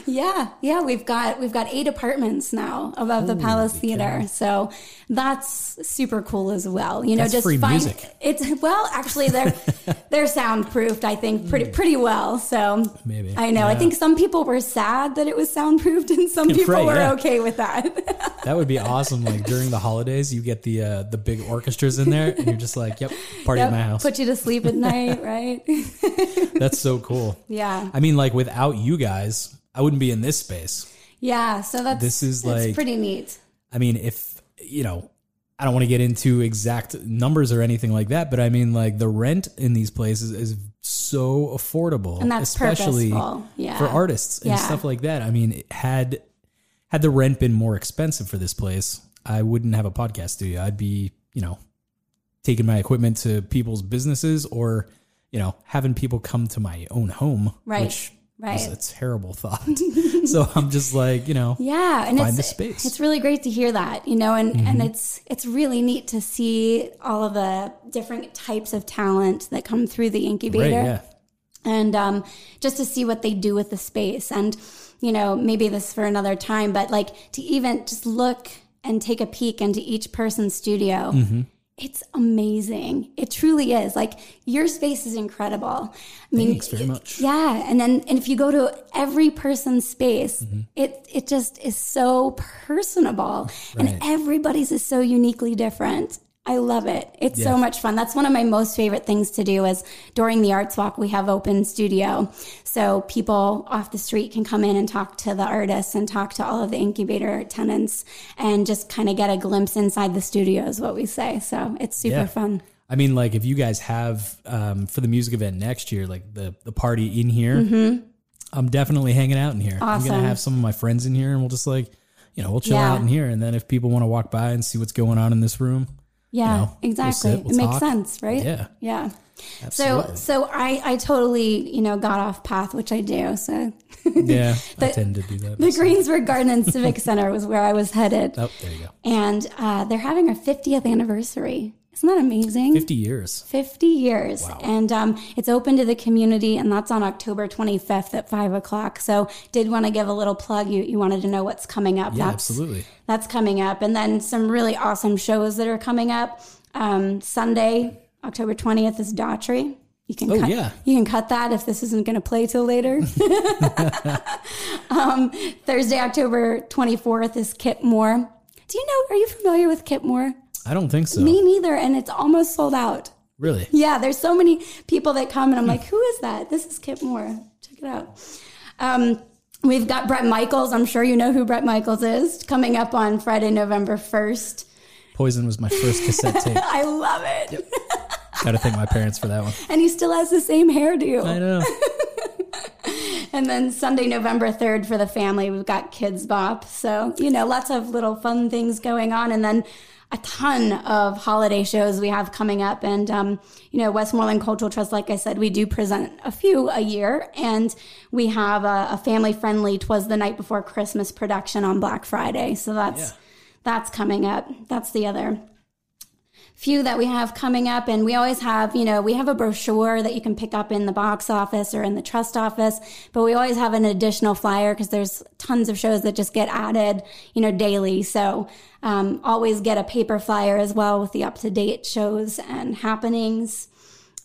Yeah, yeah, we've got we've got eight apartments now above the Palace Theater, so that's super cool as well. You know, That's just free find music. it's well, actually they're they're soundproofed, I think, pretty pretty well. So Maybe. I know. I think some people were sad that it was soundproofed, and some people Right, were yeah. okay with that. That would be awesome. Like during the holidays, you get the uh, the big orchestras in there, and you're just like, "Yep, party Yep, at my house." Put you to sleep at night, right? That's so cool. yeah, I mean, like without you guys, I wouldn't be in this space. yeah. So that's This is that's like- pretty neat. I mean, if you know, I don't want to get into exact numbers or anything like that, but I mean, like the rent in these places is so affordable, And that's especially. Yeah. for artists and Yeah. stuff like that. I mean, had had the rent been more expensive for this place, I wouldn't have a podcast studio. I'd be, you know, taking my equipment to people's businesses or, you know, having people come to my own home, Right. which Right. is a terrible thought. so I'm just like, you know, Yeah, and find it's the space. Mm-hmm. it's really great to hear that, you know, and and it's it's really neat to see all of the different types of talent that come through the incubator, right, yeah. and um, just to see what they do with the space, and you know, maybe this for another time, but like to even just look and take a peek into each person's studio. Mm-hmm. It's amazing. It truly is. Like your space is incredible. I mean, Thanks very much. yeah, and then and if you go to every person's space, Mm-hmm. it it just is so personable, Right. and everybody's is so uniquely different. I love it. It's so much fun. That's one of my most favorite things to do. Is during the Arts Walk, we have open studio, so people off the street can come in and talk to the artists and talk to all of the incubator tenants, and just kind of get a glimpse inside the studio. Is what we say. So it's super Yeah. fun. I mean, like if you guys have um, for the music event next year, like the the party in here, I'm definitely hanging out in here. I'm Mm-hmm. Gonna have some of my friends in here, and we'll just like, you know, we'll chill Yeah. out in here. And then if people want to walk by and see what's going on in this room, Yeah, know, we'll exactly. sit, we'll it makes sense, right? yeah, Yeah. absolutely. So so I I totally you know got off path, which I do. So yeah, I the- tend to do that. the Greensburg Garden and Civic Center was where I was headed, oh, there you go. and uh, they're having a 50th anniversary. Isn't that amazing? Fifty years. 50 years. And um, it's open to the community, and that's on October 25th at 5 o'clock. So, did want to give a little plug. You, you wanted to know what's coming up. Yeah, that's, absolutely. That's coming up. And then some really awesome shows that are coming up. Um, Sunday, October 20th is Daughtry. You can Oh, cut, yeah. you can cut that if this isn't going to play till later. um, Thursday, October 24th is Kip Moore. Do you know, are you familiar with Kip Moore? I don't think so. Me neither. And it's almost sold out. Really? Yeah, there's so many people that come and I'm like, who is that? This is Kip Moore. Check it out. Um, we've got Bret Michaels. I'm sure you know who Bret Michaels is. Coming up on Friday, November 1st. Poison was my first cassette tape. I love it. Got to thank my parents for that one. And he still has the same hairdo. I know. And then Sunday, November 3rd for the family, we've got Kidz Bop. So, you know, lots of little fun things going on. And then a ton of holiday shows we have coming up. And, um, you know, Westmoreland Cultural Trust, like I said, we do present a few a year. And we have a, a family friendly Twas the Night Before Christmas production on Black Friday. So that's, Yeah. that's coming up. That's the other few that we have coming up. And we always have, you know, we have a brochure that you can pick up in the box office or in the trust office, but we always have an additional flyer because there's tons of shows that just get added, you know, daily. So, um, always get a paper flyer as well with the up to date shows and happenings.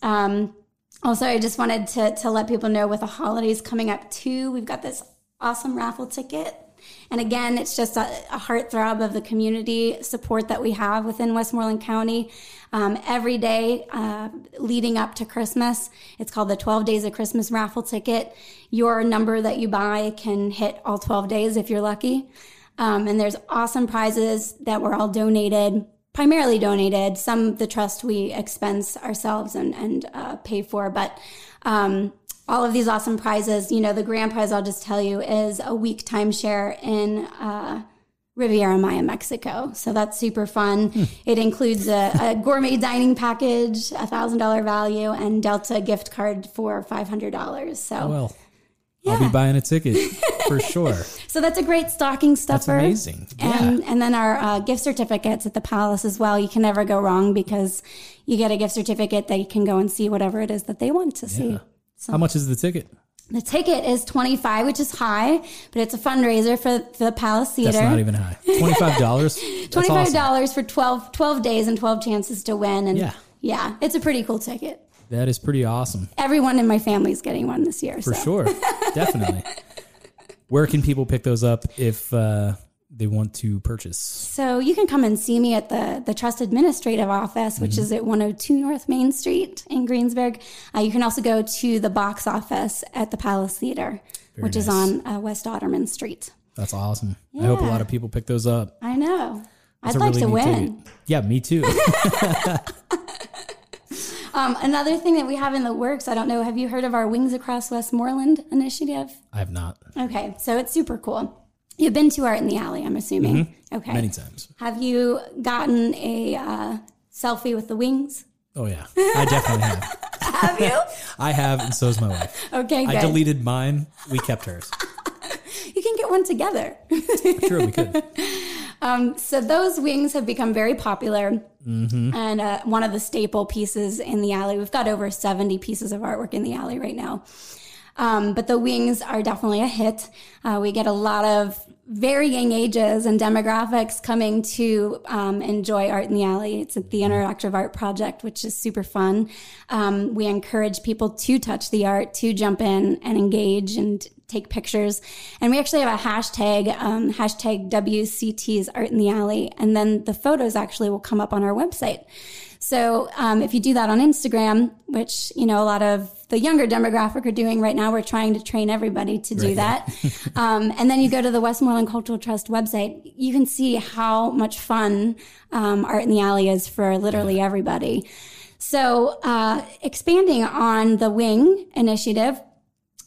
Um, also, I just wanted to, to let people know with the holidays coming up too, we've got this awesome raffle ticket and again, it's just a, a heartthrob of the community support that we have within Westmoreland County. Um, every day uh, leading up to Christmas, it's called the 12 Days of Christmas raffle ticket. Your number that you buy can hit all 12 days if you're lucky. Um, and there's awesome prizes that were all donated primarily donated. Some the trust we expense ourselves and and uh, pay for, but um, all of these awesome prizes. You know, the grand prize, I'll just tell you, is a week timeshare in uh, Riviera Maya, Mexico. So that's super fun. Hmm. It includes a, a, gourmet dining package, a thousand dollar value, and Delta gift card for five hundred dollars. So. Oh, well, yeah. I'll be buying a ticket for sure. so that's a great stocking stuffer. That's amazing. Yeah. And, and then our uh, gift certificates at the Palace as well. You can never go wrong because you get a gift certificate that you can go and see whatever it is that they want to yeah. see. So How much is the ticket? The ticket is 25, which is high, but it's a fundraiser for, for the Palace Theater. That's not even high. $25? $25 awesome. for 12, 12 days and 12 chances to win. And yeah. yeah, it's a pretty cool ticket. That is pretty awesome. Everyone in my family is getting one this year. For so. sure. Definitely. Where can people pick those up if uh, they want to purchase? So you can come and see me at the the Trust Administrative Office, which mm-hmm. is at 102 North Main Street in Greensburg. Uh, you can also go to the box office at the Palace Theater, Very which nice. is on uh, West Otterman Street. That's awesome. Yeah. I hope a lot of people pick those up. I know. That's I'd like really to win. Ticket. Yeah, me too. um, another thing that we have in the works, I don't know, have you heard of our Wings Across Westmoreland initiative? I have not. Okay, so it's super cool. You've been to Art in the Alley, I'm assuming. Mm-hmm. Okay. Many times. Have you gotten a uh, selfie with the wings? Oh, yeah. I definitely have. have you? I have, and so is my wife. Okay, good. I deleted mine. We kept hers. you can get one together. True, we could. Um, so those wings have become very popular mm-hmm. and uh, one of the staple pieces in the alley. We've got over 70 pieces of artwork in the alley right now. Um, but the wings are definitely a hit. Uh, we get a lot of varying ages and demographics coming to um, enjoy Art in the Alley. It's a the Interactive Art Project, which is super fun. Um, we encourage people to touch the art, to jump in and engage and take pictures. And we actually have a hashtag, um, hashtag WCT's Art in the Alley. And then the photos actually will come up on our website. So um, if you do that on Instagram, which you know a lot of the younger demographic are doing right now, we're trying to train everybody to do right. that. um, and then you go to the Westmoreland Cultural Trust website, you can see how much fun um, Art in the Alley is for literally yeah. everybody. So uh, expanding on the Wing initiative,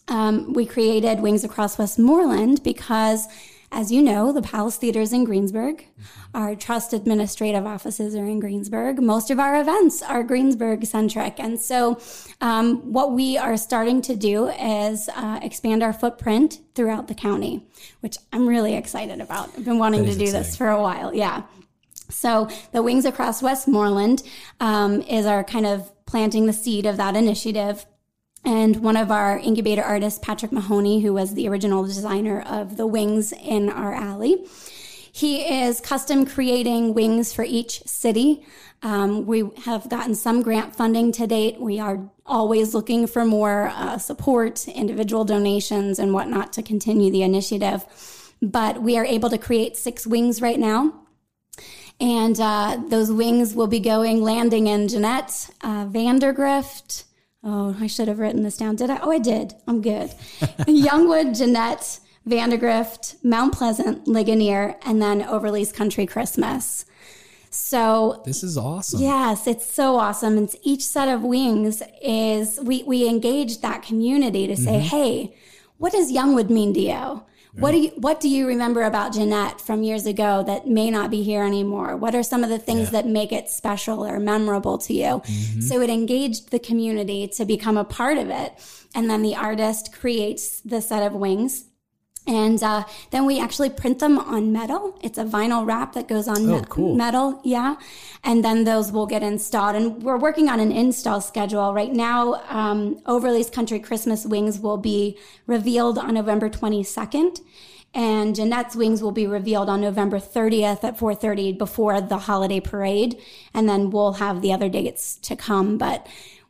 um, we created Wings Across Westmoreland because as you know, the Palace Theaters in Greensburg. Mm-hmm. Our trust administrative offices are in Greensburg. Most of our events are Greensburg centric. And so, um, what we are starting to do is uh, expand our footprint throughout the county, which I'm really excited about. I've been wanting to do exciting. this for a while. Yeah. So, the Wings Across Westmoreland um, is our kind of planting the seed of that initiative. And one of our incubator artists, Patrick Mahoney, who was the original designer of the wings in our alley, he is custom creating wings for each city. Um, we have gotten some grant funding to date. We are always looking for more uh, support, individual donations, and whatnot to continue the initiative. But we are able to create six wings right now. And uh, those wings will be going landing in Jeannette, uh, Vandergrift, Oh, I should have written this down. Did I? Oh, I did. I'm good. Youngwood, Jeannette, Vandergrift, Mount Pleasant, Ligonier, and then Overly's Country Christmas. So this is awesome. Yes, it's so awesome. And each set of wings is we we engage that community to say, mm-hmm. hey, what does Youngwood mean to you? What do you what do you remember about Jeannette from years ago that may not be here anymore? What are some of the things yeah. that make it special or memorable to you? Mm-hmm. So it engaged the community to become a part of it. And then the artist creates the set of wings And uh, then we actually print them on metal. It's a vinyl wrap that goes on Oh, me- cool. metal. Yeah. And then those will get installed. And we're working on an install schedule. Right now, um, Overly's Country Christmas wings will be revealed on November 22nd. And Jeannette's wings will be revealed on November 30th at 4:30 before the holiday parade, and then we'll have the other dates to come. But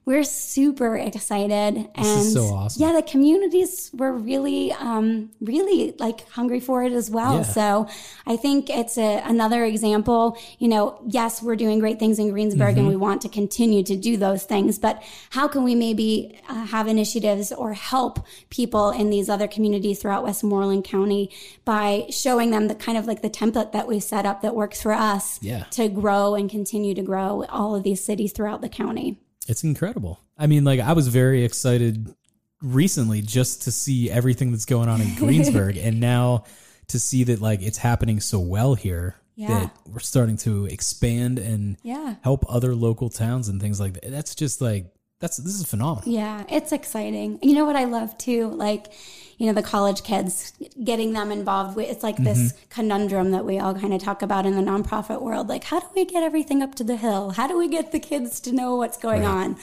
we're super excited, and is so awesome. yeah, the communities were really, um, really like hungry for it as well. Yeah. So I think it's a, another example. You know, yes, we're doing great things in Greensburg, Mm-hmm. and we want to continue to do those things. But how can we maybe uh, have initiatives or help people in these other communities throughout Westmoreland County by showing them the kind of like the template that we set up that works for us Yeah. to grow and continue to grow all of these cities throughout the county. It's incredible. I mean, like I was very excited recently just to see everything that's going on in Greensburg and now to see that like it's happening so well here Yeah. that we're starting to expand and Yeah. help other local towns and things like that. That's just like that's this is phenomenal. Yeah, it's exciting. You know what I love too? Like, you know, the college kids, getting them involved it's like this conundrum that we all kind of talk about in the nonprofit world. Like, how do we get everything up to the hill? How do we get the kids to know what's going on?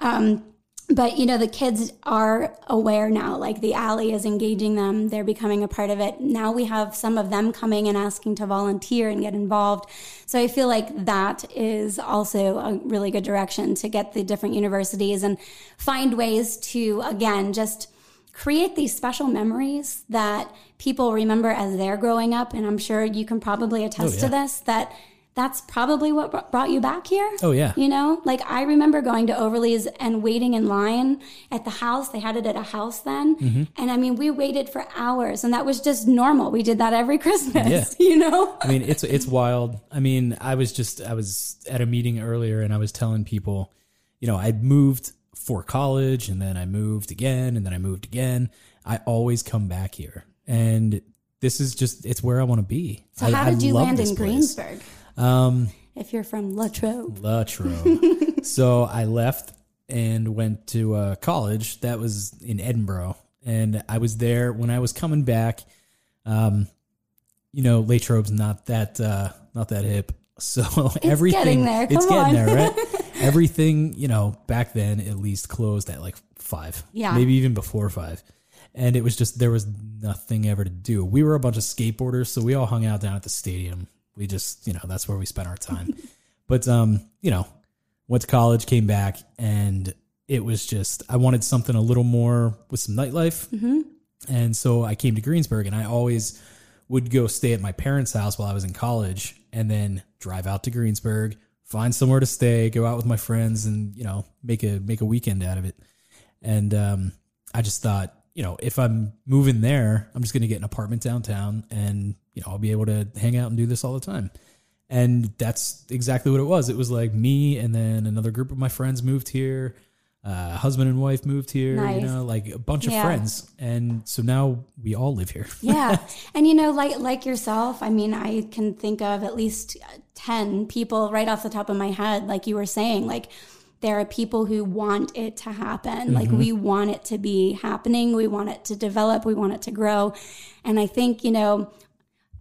Um, but you know the kids are aware now like the alley is engaging them they're becoming a part of it now we have some of them coming and asking to volunteer and get involved so i feel like that is also a really good direction to get the different universities and find ways to again just create these special memories that people remember as they're growing up and i'm sure you can probably attest to yeah. this that that's probably what brought you back here Oh yeah. you know, like I remember going to Overly's and waiting in line at the house. They had it at a house then. Mm-hmm. And I mean, we waited for hours and that was just normal. We did that every Christmas, Yeah. you know? I mean, it's it's wild. I mean, I was just I was at a meeting earlier and I was telling people, you know, I'd moved for college and then I moved again and then I moved again. I always come back here. And this is just it's where I want to be. So I- how I did you land in. Greensburg? Um If you're from Latrobe. Latrobe. so I left and went to uh, college. That was in Edinboro, and I was there when I was coming back. Um, you know, Latrobe's not that uh, not that hip. So everything getting there. it's Come getting on. there, right? everything you know back then at least closed at like five, Yeah. maybe even before five. And it was just there was nothing ever to do. We were a bunch of skateboarders, so we all hung out down at the stadium. We just, you know, that's where we spent our time. but um, you know, went to college, came back, and it was just I wanted something a little more with some nightlife. And so I came to Greensburg, and I always would go stay at my parents' house while I was in college, and then drive out to Greensburg, find somewhere to stay, go out with my friends, and you know, make a make a weekend out of it. And um, I just thought, you know, if I'm moving there, I'm just going to get an apartment downtown, and you know, I'll be able to hang out and do this all the time. And that's exactly what it was. It was like me and then another group of my friends moved here. Uh, husband and wife moved here, Nice. you know, like a bunch Yeah. of friends. And so now we all live here. yeah and you know like like yourself i mean i can think of at least 10 people right off the top of my head like you were saying like there are people who want it to happen like we want it to be happening we want it to develop we want it to grow and i think you know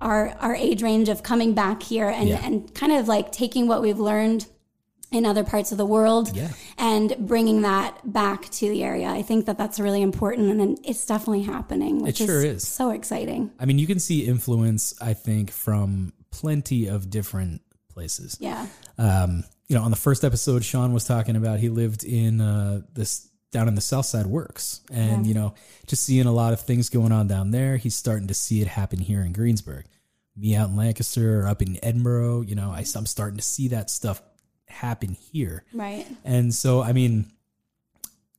our our age range of coming back here and Yeah. and kind of like taking what we've learned in other parts of the world Yeah. and bringing that back to the area. I think that that's really important and it's definitely happening, which sure is. so exciting. I mean, you can see influence, I think, from plenty of different places. Yeah. Um, you know, on the first episode, Sean was talking about he lived in uh, this down in the South Side Works, and you know, just seeing a lot of things going on down there. He's starting to see it happen here in Greensburg. Me out in Lancaster or up in Edinboro, you know, I, I'm starting to see that stuff happen here. Right. And so, I mean,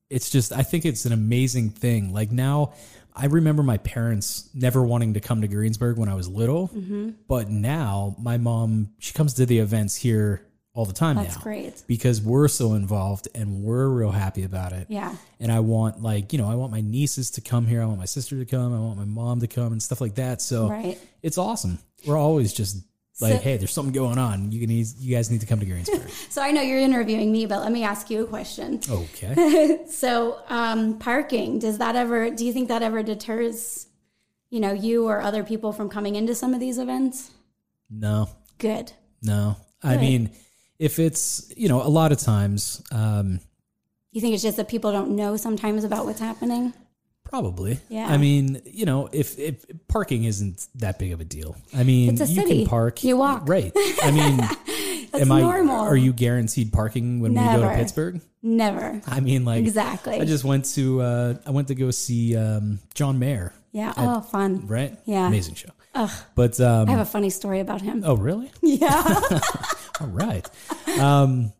it's just, I think it's an amazing thing. Like now, I remember my parents never wanting to come to Greensburg when I was little, Mm-hmm. but now my mom, she comes to the events here all the time That's now great. because we're so involved and we're real happy about it. Yeah. And I want, like, you know, I want my nieces to come here. I want my sister to come. I want my mom to come and stuff like that. So Right. it's awesome. We're always just like, So- hey, there's something going on. You, can, you guys need to come to Greensburg. So I know you're interviewing me, but let me ask you a question. okay. So, um, parking, does that ever, do you think that ever deters, you know, you or other people from coming into some of these events? No, Good. no. I mean, if it's you know, a lot of times, um, You think it's just that people don't know sometimes about what's happening? Probably. Yeah. I mean, you know, if if parking isn't that big of a deal. I mean, It's a you city. can park. You walk. Right. I mean, am I? Are you guaranteed parking when we go to Pittsburgh? Never. I mean, like Exactly. I just went to uh I went to go see um John Mayer. Yeah. Oh, fun. Right. Yeah. Amazing show. Ugh. But um. I have a funny story about him. oh really? Yeah. All right. Um.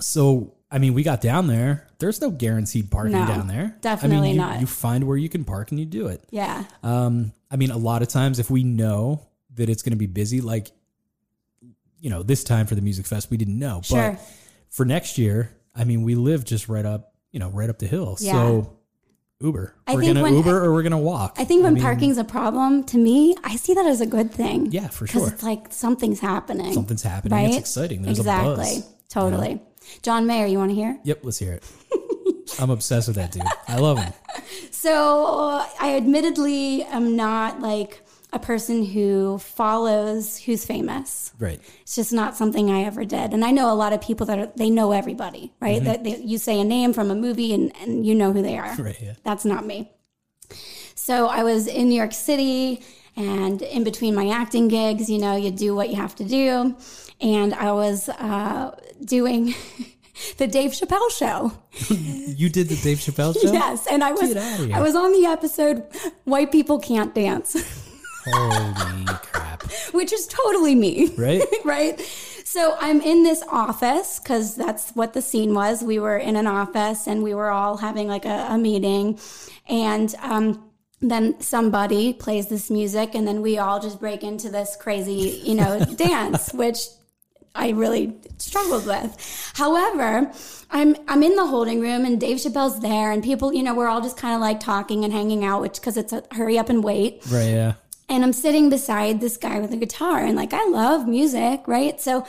So I mean, we got down there. There's no guaranteed parking No, down there. I definitely mean, you, not. You find where you can park and you do it. yeah. Um, I mean, a lot of times if we know that it's going to be busy, like, you know, this time for the music fest, we didn't know. Sure. But for next year, I mean, we live just right up, you know, right up the hill. Yeah. So Uber, I we're going to when- Uber or we're going to walk. I think when mean, parking's a problem, to me, I see that as a good thing. Yeah, for Because sure. it's like something's happening. Something's happening. It's exciting. There's a exactly. Totally. John Mayer, you want to hear? Yep. Let's hear it. I'm obsessed with that dude. I love him. So I admittedly am not like a person who follows who's famous. Right. It's just not something I ever did. And I know a lot of people that are, they know everybody, Mm-hmm. right? That they, you say a name from a movie and, and you know who they are. Right. Yeah. That's not me. So I was in New York City and in between my acting gigs, you know, you do what you have to do. And I was uh, doing the Dave Chappelle show. You did the Dave Chappelle show? Yes. And I was Get outta here. I was on the episode White People Can't Dance, Holy crap. which is totally me. Right? right? So I'm in this office because that's what the scene was. We were in an office and we were all having like a, a meeting. And um, then somebody plays this music and then we all just break into this crazy, you know, dance, which I really struggled with. However, I'm I'm in the holding room and Dave Chappelle's there and people, you know, we're all just kind of like talking and hanging out, which because it's a hurry up and wait Right. Yeah. and I'm sitting beside this guy with a guitar and like I love music, right? So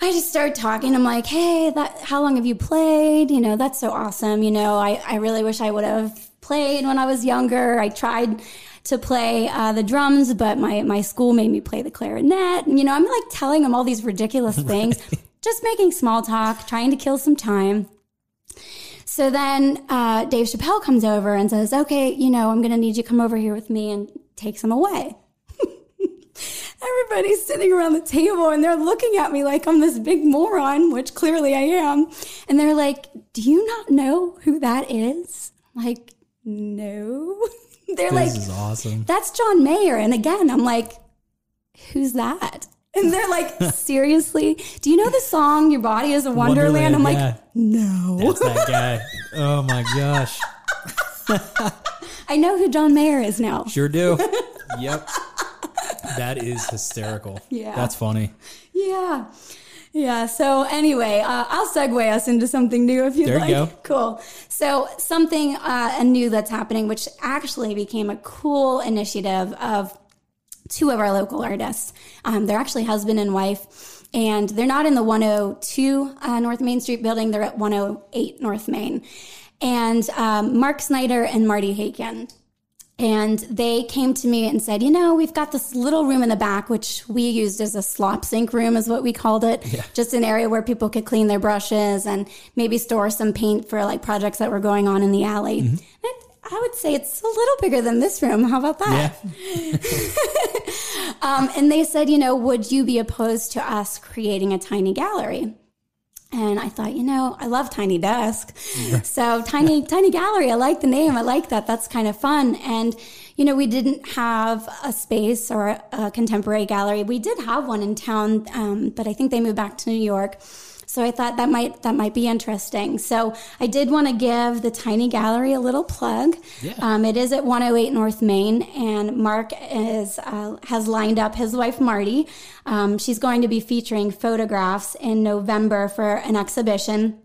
I just start talking. I'm like, hey, that how long have you played? You know, that's so awesome. You know, I, I really wish I would have played when I was younger. I tried to play uh, the drums, but my, my school made me play the clarinet. And, you know, I'm like telling him all these ridiculous things, just making small talk, trying to kill some time. So then uh, Dave Chappelle comes over and says, okay, you know, I'm going to need you to come over here with me and takes him away. Everybody's sitting around the table and they're looking at me like I'm this big moron, which clearly I am. And they're like, Do you not know who that is? I'm like, no. they're This like, is awesome. That's John Mayer. And again, I'm like, Who's that? And they're like, Seriously? Do you know the song Your Body is a Wonderland? I'm like. No. That's that guy. Oh my gosh. I know who John Mayer is now. Sure do. yep. That is hysterical. Yeah. That's funny. Yeah. Yeah. So anyway, uh, I'll segue us into something new if you'd There you like. go. Cool. So something uh, new that's happening, which actually became a cool initiative of two of our local artists. Um, they're actually husband and wife, and they're not in the 102 uh, North Main Street building. They're at 108 North Main. And um, Mark Snyder and Marty Haken. And they came to me and said, you know, we've got this little room in the back, which we used as a slop sink room, is what we called it. Just an area where people could clean their brushes and maybe store some paint for like projects that were going on in the alley. And I, I would say it's a little bigger than this room. How about that? Um, and they said, you know, would you be opposed to us creating a tiny gallery? And I thought, you know, I love Tiny Desk. So Tiny Tiny Gallery, I like the name. I like that. That's kind of fun. And you know, we didn't have a space or a, a contemporary gallery. We did have one in town, um, but I think they moved back to New York. So I thought that might that might be interesting. So I did want to give the Tiny Gallery a little plug. Yeah. Um, it is at 108 North Main, and Mark is uh, has lined up his wife Marty. Um, she's going to be featuring photographs in November for an exhibition.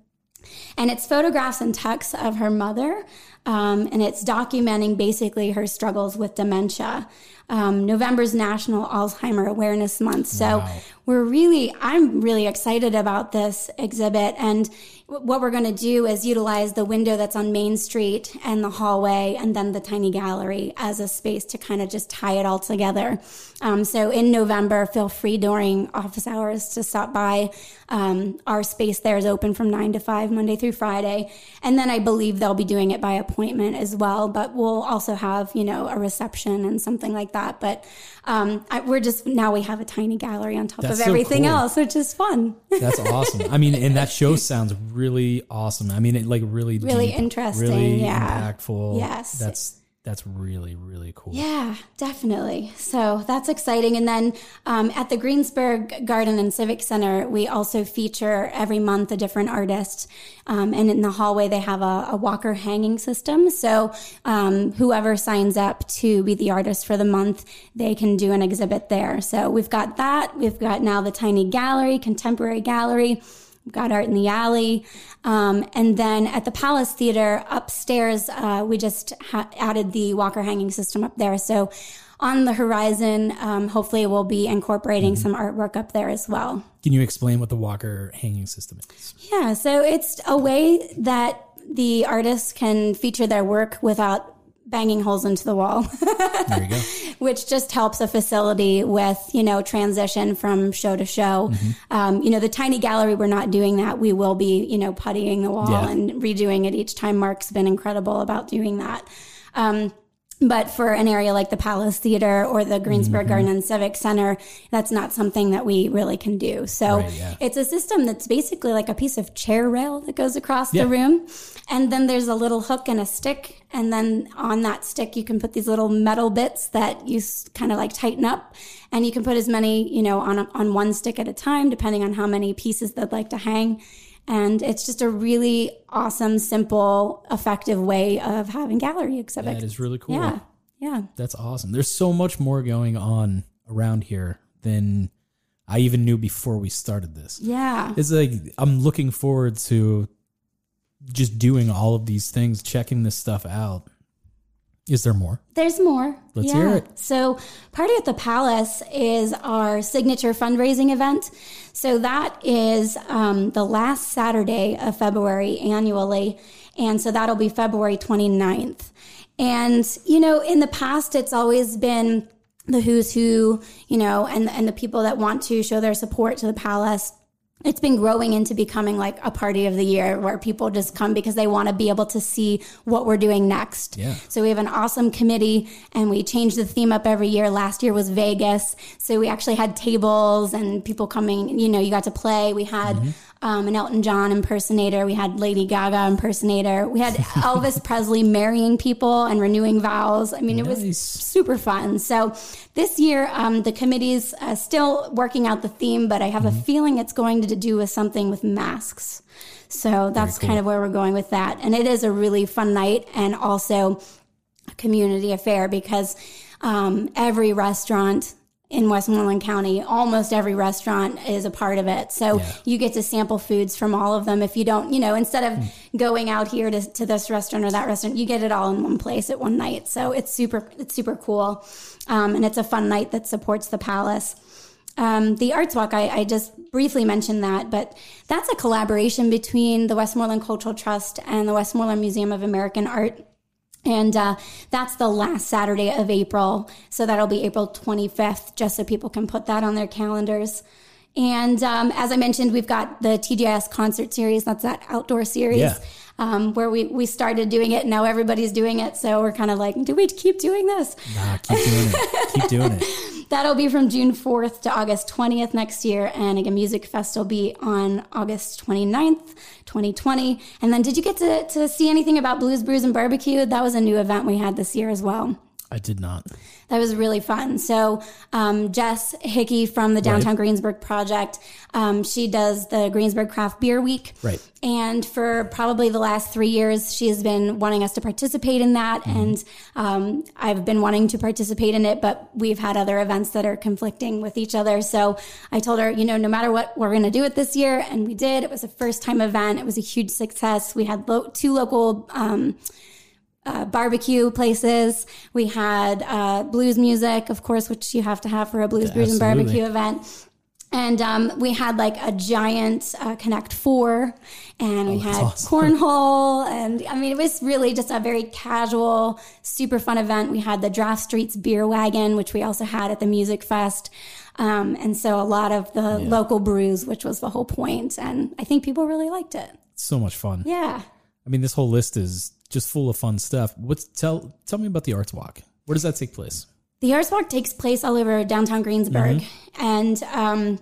and it's photographs and texts of her mother. Um, and it's documenting basically her struggles with dementia. Um, November's National Alzheimer Awareness Month. So Wow. we're really, I'm really excited about this exhibit. And w- what we're going to do is utilize the window that's on Main Street and the hallway and then the tiny gallery as a space to kind of just tie it all together. Um, so in November, feel free during office hours to stop by. Um, our space there is open from 9 to 5, Monday through Friday. And then I believe they'll be doing it by appointment as well. But we'll also have, you know, a reception and something like that. But um, I, we're just, now we have a tiny gallery on top That's of so everything cool. else, which is fun. That's awesome. I mean, and that show sounds really awesome. I mean, it like really, Really deep, interesting, really yeah. impactful. Yes. that's that's really really cool. Yeah, definitely. So that's exciting. And then um, at the Greensburg Garden and Civic Center, we also feature every month a different artist. Um, and in the hallway, they have a, a walker hanging system. So um, whoever signs up to be the artist for the month, they can do an exhibit there. So we've got that. We've got now the tiny gallery, contemporary gallery. Got Art in the Alley. Um, and then at the Palace Theater upstairs, uh, we just ha- added the Walker hanging system up there. So on the horizon, um, hopefully we'll be incorporating some artwork up there as well. Can you explain what the Walker hanging system is? Yeah, so it's a way that the artists can feature their work without banging holes into the wall. There you go. which just helps a facility with you know transition from show to show Mm-hmm. um, you know the tiny gallery we're not doing that we will be you know puttying the wall Yeah. and redoing it each time mark's been incredible about doing that um, but for an area like the Palace Theater or the Mm-hmm. Greensburg Garden and Civic Center, that's not something that we really can do. So Right, yeah. it's a system that's basically like a piece of chair rail that goes across Yeah. the room. And then there's a little hook and a stick. And then on that stick, you can put these little metal bits that you kind of like tighten up. And you can put as many, you know, on, a, on one stick at a time, depending on how many pieces they'd like to hang. And it's just a really awesome, simple, effective way of having gallery exhibits. That is really cool. Yeah. Yeah. That's awesome. There's so much more going on around here than I even knew before we started this. Yeah. It's like I'm looking forward to just doing all of these things, checking this stuff out. Is there more? There's more. Let's yeah. hear it. So, Party at the Palace is our signature fundraising event. So, that is um, the last Saturday of February annually. And so, that'll be February 29th. And, you know, in the past, it's always been the who's who, you know, and, and the people that want to show their support to the palace it's been growing into becoming like a party of the year where people just come because they want to be able to see what we're doing next. Yeah. So we have an awesome committee and we change the theme up every year. Last year was Vegas. So we actually had tables and people coming, you know, you got to play. We had mm-hmm. Um, an Elton John impersonator. We had Lady Gaga impersonator. We had Elvis Presley marrying people and renewing vows. I mean, it was super fun. So this year, um, the committee's uh, still working out the theme, but I have a feeling it's going to do with something with masks. So that's kind of where we're going with that. And it is a really fun night and also a community affair because um, every restaurant in Westmoreland County, almost every restaurant is a part of it. So Yeah. you get to sample foods from all of them. If you don't, you know, instead of going out here to, to this restaurant or that restaurant, you get it all in one place at one night. So it's super, it's super cool. Um, and it's a fun night that supports the palace. Um, the Arts Walk, I, I just briefly mentioned that, but that's a collaboration between the Westmoreland Cultural Trust and the Westmoreland Museum of American Art. And uh, that's the last Saturday of April. So that'll be April 25th, just so people can put that on their calendars. And um, as I mentioned, we've got the TGIS concert series. That's that outdoor series Yeah. um, where we, we started doing it. And now everybody's doing it. So we're kind of like, do we keep doing this? Nah, keep doing it. Keep doing it. That'll be from June 4th to August 20th next year. And again, Music Fest will be on August 29th, 2020. And then did you get to, to see anything about Blues, Brews, and Barbecue? That was a new event we had this year as well. I did not. That was really fun. So, um, Jess Hickey from the Downtown Greensburg Project, um, she does the Greensburg Craft Beer Week. Right. And for probably the last three years, she has been wanting us to participate in that. Mm-hmm. And um, I've been wanting to participate in it, but we've had other events that are conflicting with each other. So I told her, you know, no matter what, we're going to do it this year. And we did. It was a first time event. It was a huge success. We had lo- two local, um, uh, barbecue places. We had uh, blues music, of course, which you have to have for a blues, brews, and barbecue event. And um, we had like a giant uh, Connect Four, and we had awesome. cornhole, and I mean it was really just a very casual, super fun event. We had the Draft Streets Beer Wagon, which we also had at the Music Fest, um, and so a lot of the local brews, which was the whole point. And I think people really liked it. So much fun. Yeah. I mean, this whole list is just full of fun stuff. What's tell tell me about the Arts Walk. Where does that take place? The Arts Walk takes place all over downtown Greensburg, Mm-hmm. and um,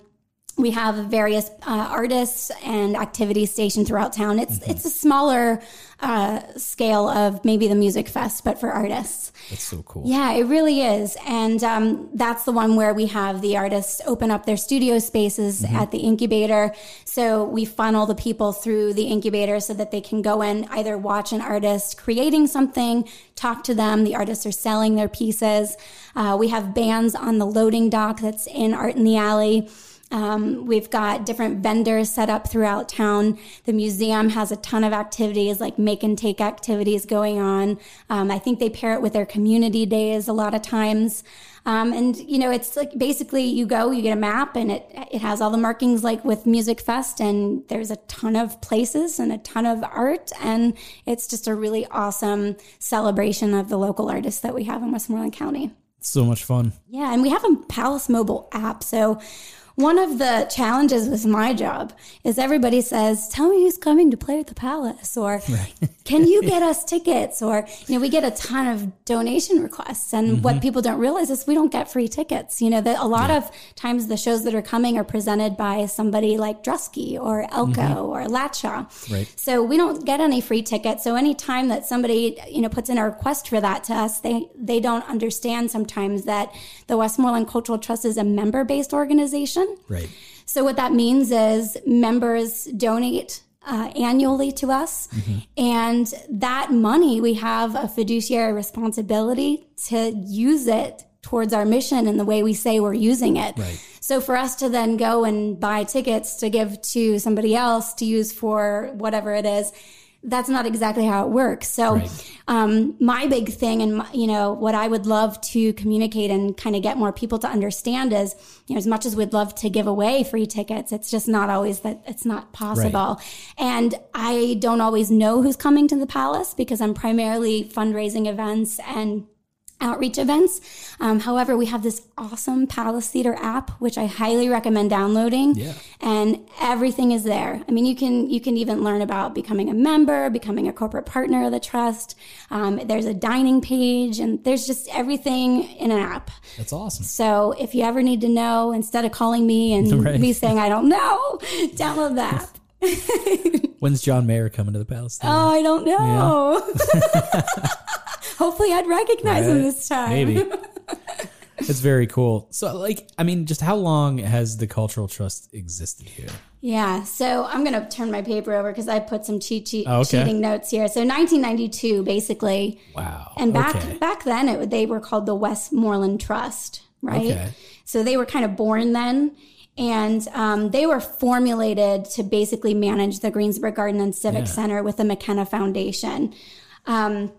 we have various uh, artists and activities stationed throughout town. It's Mm-hmm. it's a smaller uh, scale of maybe the Music Fest, but for artists. That's so cool. Yeah, it really is, and um, that's the one where we have the artists open up their studio spaces Mm-hmm. at the incubator. So we funnel the people through the incubator so that they can go in either watch an artist creating something, talk to them. The artists are selling their pieces. Uh, we have bands on the loading dock that's in Art in the Alley. Um, we've got different vendors set up throughout town. The museum has a ton of activities like make and take activities going on. Um, I think they pair it with their community days a lot of times. Um, and you know, it's like basically you go, you get a map, and it it has all the markings like with Music Fest, and there's a ton of places and a ton of art, and it's just a really awesome celebration of the local artists that we have in Westmoreland County. So much fun. Yeah, and we have a Palace mobile app. So one of the challenges with my job is everybody says, "Tell me who's coming to play at the Palace," or "Can you get us tickets?" Or you know, we get a ton of donation requests, and what mm-hmm. people don't realize is we don't get free tickets. You know, that a lot of times the shows that are coming are presented by somebody like Drusky or Elko mm-hmm. or Latshaw. Right. So we don't get any free tickets. So anytime that somebody, you know, puts in a request for that to us, they they don't understand sometimes that the Westmoreland Cultural Trust is a member-based organization. Right. So what that means is members donate uh, annually to us, and that money we have a fiduciary responsibility to use it towards our mission and the way we say we're using it. Right. So for us to then go and buy tickets to give to somebody else to use for whatever it is, that's not exactly how it works. So, Right. um, my big thing and, my, you know, what I would love to communicate and kind of get more people to understand is, you know, as much as we'd love to give away free tickets, it's just not always that it's not possible. And I don't always know who's coming to the palace because I'm primarily fundraising events and outreach events. Um, however, we have this awesome Palace Theater app, which I highly recommend downloading. Yeah. And everything is there. I mean, you can you can even learn about becoming a member, becoming a corporate partner of the trust. Um, there's a dining page, and there's just everything in an app. That's awesome. So if you ever need to know, instead of calling me and Right. me saying I don't know, download the app. When's John Mayer coming to the Palace? Theater? Oh, I don't know. Hopefully, I'd recognize him this time. Maybe. it's very cool. So, like, I mean, just how long has the Cultural Trust existed here? Yeah, so I'm going to turn my paper over because I put some cheat sheet, Oh, okay. cheating notes here. So 1992, basically, Wow. and back Okay. back then it, they were called the Westmoreland Trust, right? Okay. So they were kind of born then, and um, they were formulated to basically manage the Greensburg Garden and Civic Yeah. Center with the McKenna Foundation. Um,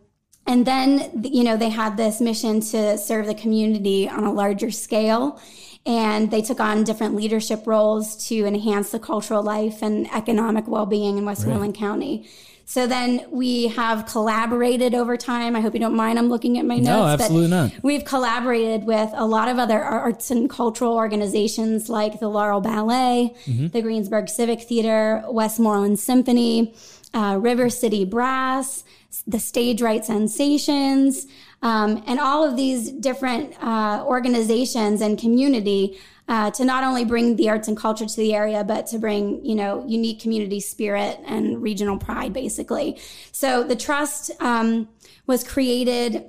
and then, you know, they had this mission to serve the community on a larger scale. And they took on different leadership roles to enhance the cultural life and economic well being in Westmoreland County. So then we have collaborated over time. I hope you don't mind. I'm looking at my notes. No, but absolutely not. We've collaborated with a lot of other arts and cultural organizations like the Laurel Ballet, Mm-hmm. the Greensburg Civic Theater, Westmoreland Symphony, uh, River City Brass, the Stage Right Sensations, um, and all of these different uh, organizations and community uh, to not only bring the arts and culture to the area, but to bring you know unique community spirit and regional pride, basically. So the trust um, was created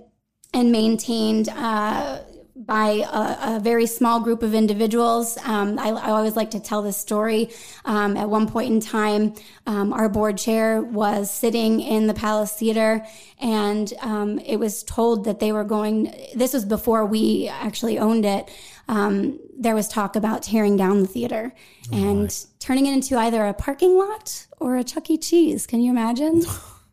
and maintained uh, by a, a, very small group of individuals. Um, I, I, always like to tell this story. Um, at one point in time, um, our board chair was sitting in the Palace Theater, and um, it was told that they were going. This was before we actually owned it. Um, there was talk about tearing down the theater oh and my. turning it into either a parking lot or a Chuck E. Cheese. Can you imagine?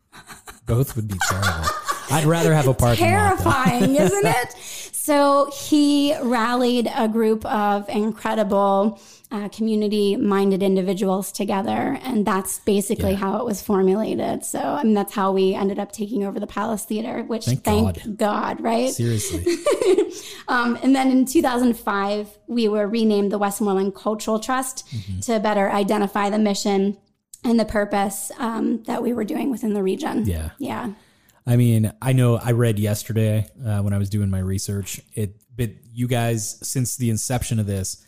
Both would be terrible. I'd rather have a parking Terrifying, lot. isn't it? So he rallied a group of incredible uh, community minded individuals together. And that's basically yeah. how it was formulated. So, I mean, that's how we ended up taking over the Palace Theater, which thank, thank God. God. right? Seriously. um, and then in 2005, we were renamed the Westmoreland Cultural Trust mm-hmm. to better identify the mission and the purpose um, that we were doing within the region. Yeah. Yeah. I mean, I know I read yesterday uh, when I was doing my research. It, but you guys, since the inception of this,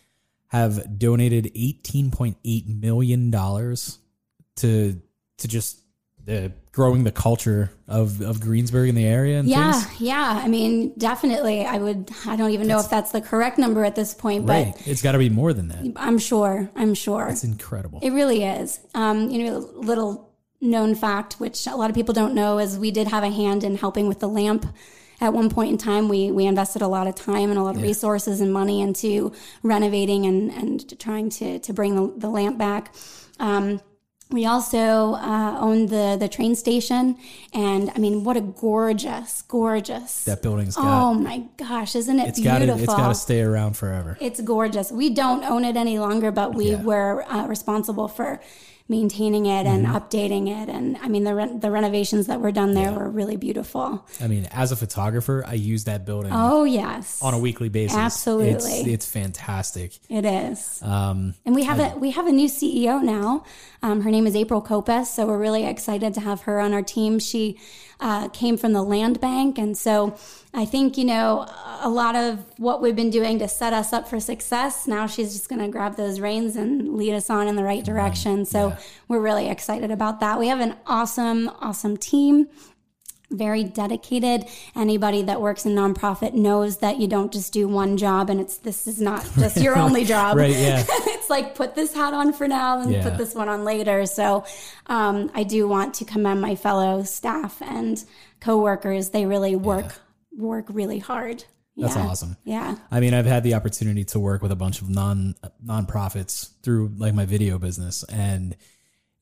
have donated eighteen point eight million dollars to to just the growing the culture of of Greensburg in the area. yeah, things. yeah. I mean, definitely. I would. I don't even know if that's the correct number at this point, right. but it's got to be more than that. I'm sure. I'm sure. It's incredible. It really is. Um, you know, little known fact, which a lot of people don't know, is we did have a hand in helping with the lamp. At one point in time, we we invested a lot of time and a lot of yeah. resources and money into renovating and and trying to to bring the, the lamp back. Um, we also uh, own the the train station, and I mean, what a gorgeous, gorgeous that building's got. Oh my gosh, isn't it it's beautiful? Gotta, it's got to stay around forever. It's gorgeous. We don't own it any longer, but we yeah. were uh, responsible for maintaining it and mm-hmm. updating it. And I mean, the re- the renovations that were done there yeah. were really beautiful. I mean, as a photographer, I use that building. Oh yes, on a weekly basis. Absolutely, it's, it's fantastic. It is. Um, and we have I, a we have a new CEO now. Um, her name is April Kopas, so we're really excited to have her on our team. She uh, came from the land bank, and so I think, you know, a lot of what we've been doing to set us up for success, now she's just going to grab those reins and lead us on in the right direction. So yeah. we're really excited about that. We have an awesome, awesome team very dedicated. Anybody that works in nonprofit knows that you don't just do one job and it's this is not just your only job. right, yeah. it's like put this hat on for now and yeah. put this one on later. So um, I do want to commend my fellow staff and coworkers. They really work yeah work really hard. That's yeah. awesome. Yeah. I mean, I've had the opportunity to work with a bunch of non nonprofits through like my video business and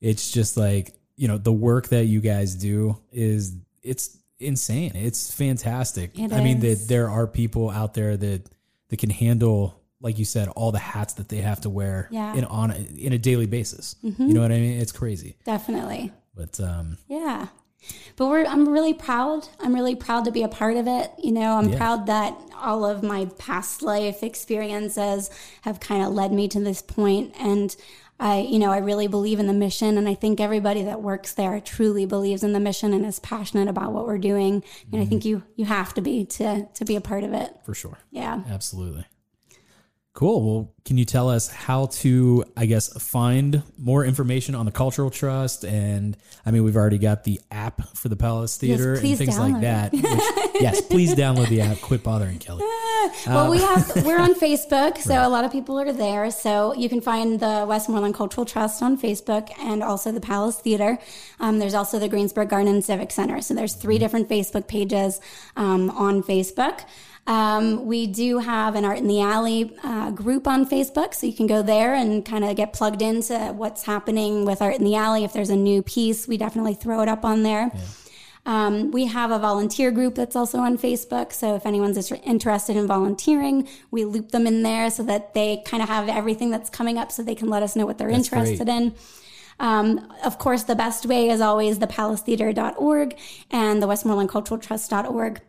it's just like, you know, the work that you guys do is it's insane. It's fantastic. It I is. mean, that there are people out there that that can handle like you said all the hats that they have to wear yeah. in on a, in a daily basis. Mm-hmm. You know what I mean? It's crazy. Definitely. But um yeah but we're I'm really proud. I'm really proud to be a part of it. You know, I'm yeah. proud that all of my past life experiences have kind of led me to this point and I, you know, I really believe in the mission, and I think everybody that works there truly believes in the mission and is passionate about what we're doing. And mm-hmm. I think you you have to be to to be a part of it. For sure. Yeah. Absolutely. Cool. Well, can you tell us how to, I guess, find more information on the Cultural Trust? And I mean, we've already got the app for the Palace Theater yes, and things like that. Which, yes, please download the app. Quit bothering Kelli. well, we have we're on Facebook, so right. a lot of people are there. So you can find the Westmoreland Cultural Trust on Facebook and also the Palace Theater. Um, there's also the Greensburg Garden Civic Center. So there's 3 mm-hmm. different Facebook pages um, on Facebook. Um, we do have an Art in the Alley uh, group on Facebook, so you can go there and kind of get plugged into what's happening with Art in the Alley. If there's a new piece, we definitely throw it up on there. Yeah. Um, we have a volunteer group that's also on Facebook. So if anyone's interested in volunteering, we loop them in there so that they kind of have everything that's coming up so they can let us know what they're that's interested great. in. Um, of course, the best way is always the palacetheater.org and the westmorelandculturaltrust.org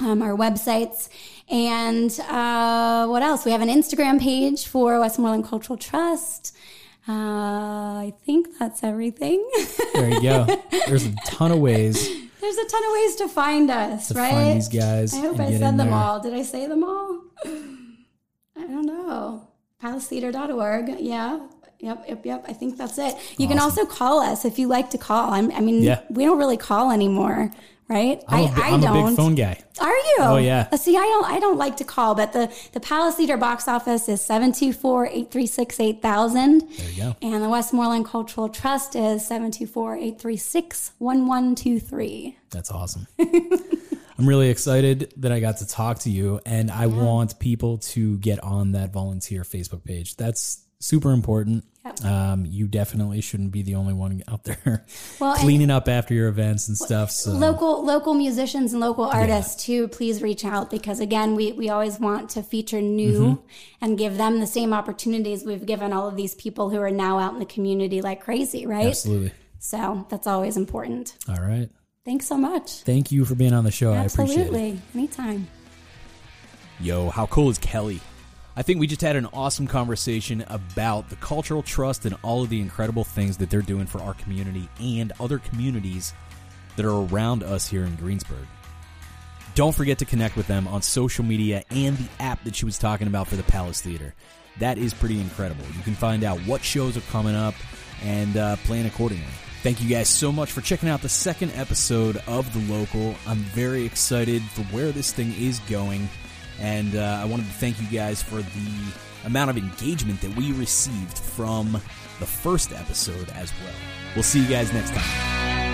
um, our websites. And uh, what else? We have an Instagram page for Westmoreland Cultural Trust. Uh, I think that's everything. there you go. There's a ton of ways. There's a ton of ways to find us, to right? Find these guys. I hope I said them there. all. Did I say them all? I don't know. Palacetheater.org. Yeah. Yep, yep, yep. I think that's it. You awesome. can also call us if you like to call. I'm, i mean, yeah. we don't really call anymore. Right? I'm, a, I, I I'm a don't. big phone guy. Are you? Oh, yeah. Uh, See, I don't. I don't like to call, but the the Palace Theater box office is 724-836-8000. There you go. And the Westmoreland Cultural Trust is 724-836-1123. That's awesome. I'm really excited that I got to talk to you, and I want people to get on that volunteer Facebook page. That's super important. Yep. Um, you definitely shouldn't be the only one out there Well, and- cleaning up after your events and stuff. So Local local musicians and local artists too, please reach out because again, we, we always want to feature new Mm-hmm. and give them the same opportunities we've given all of these people who are now out in the community like crazy, right? absolutely. So that's always important. All right. Thanks so much. Thank you for being on the show. I appreciate it. Absolutely. Anytime. Yo, how cool is Kelli? I think we just had an awesome conversation about the cultural trust and all of the incredible things that they're doing for our community and other communities that are around us here in Greensburg. Don't forget to connect with them on social media and the app that she was talking about for the Palace Theater. That is pretty incredible. You can find out what shows are coming up and uh, plan accordingly. Thank you guys so much for checking out the second episode of The Local. I'm very excited for where this thing is going. And uh, I wanted to thank you guys for the amount of engagement that we received from the first episode as well. We'll see you guys next time.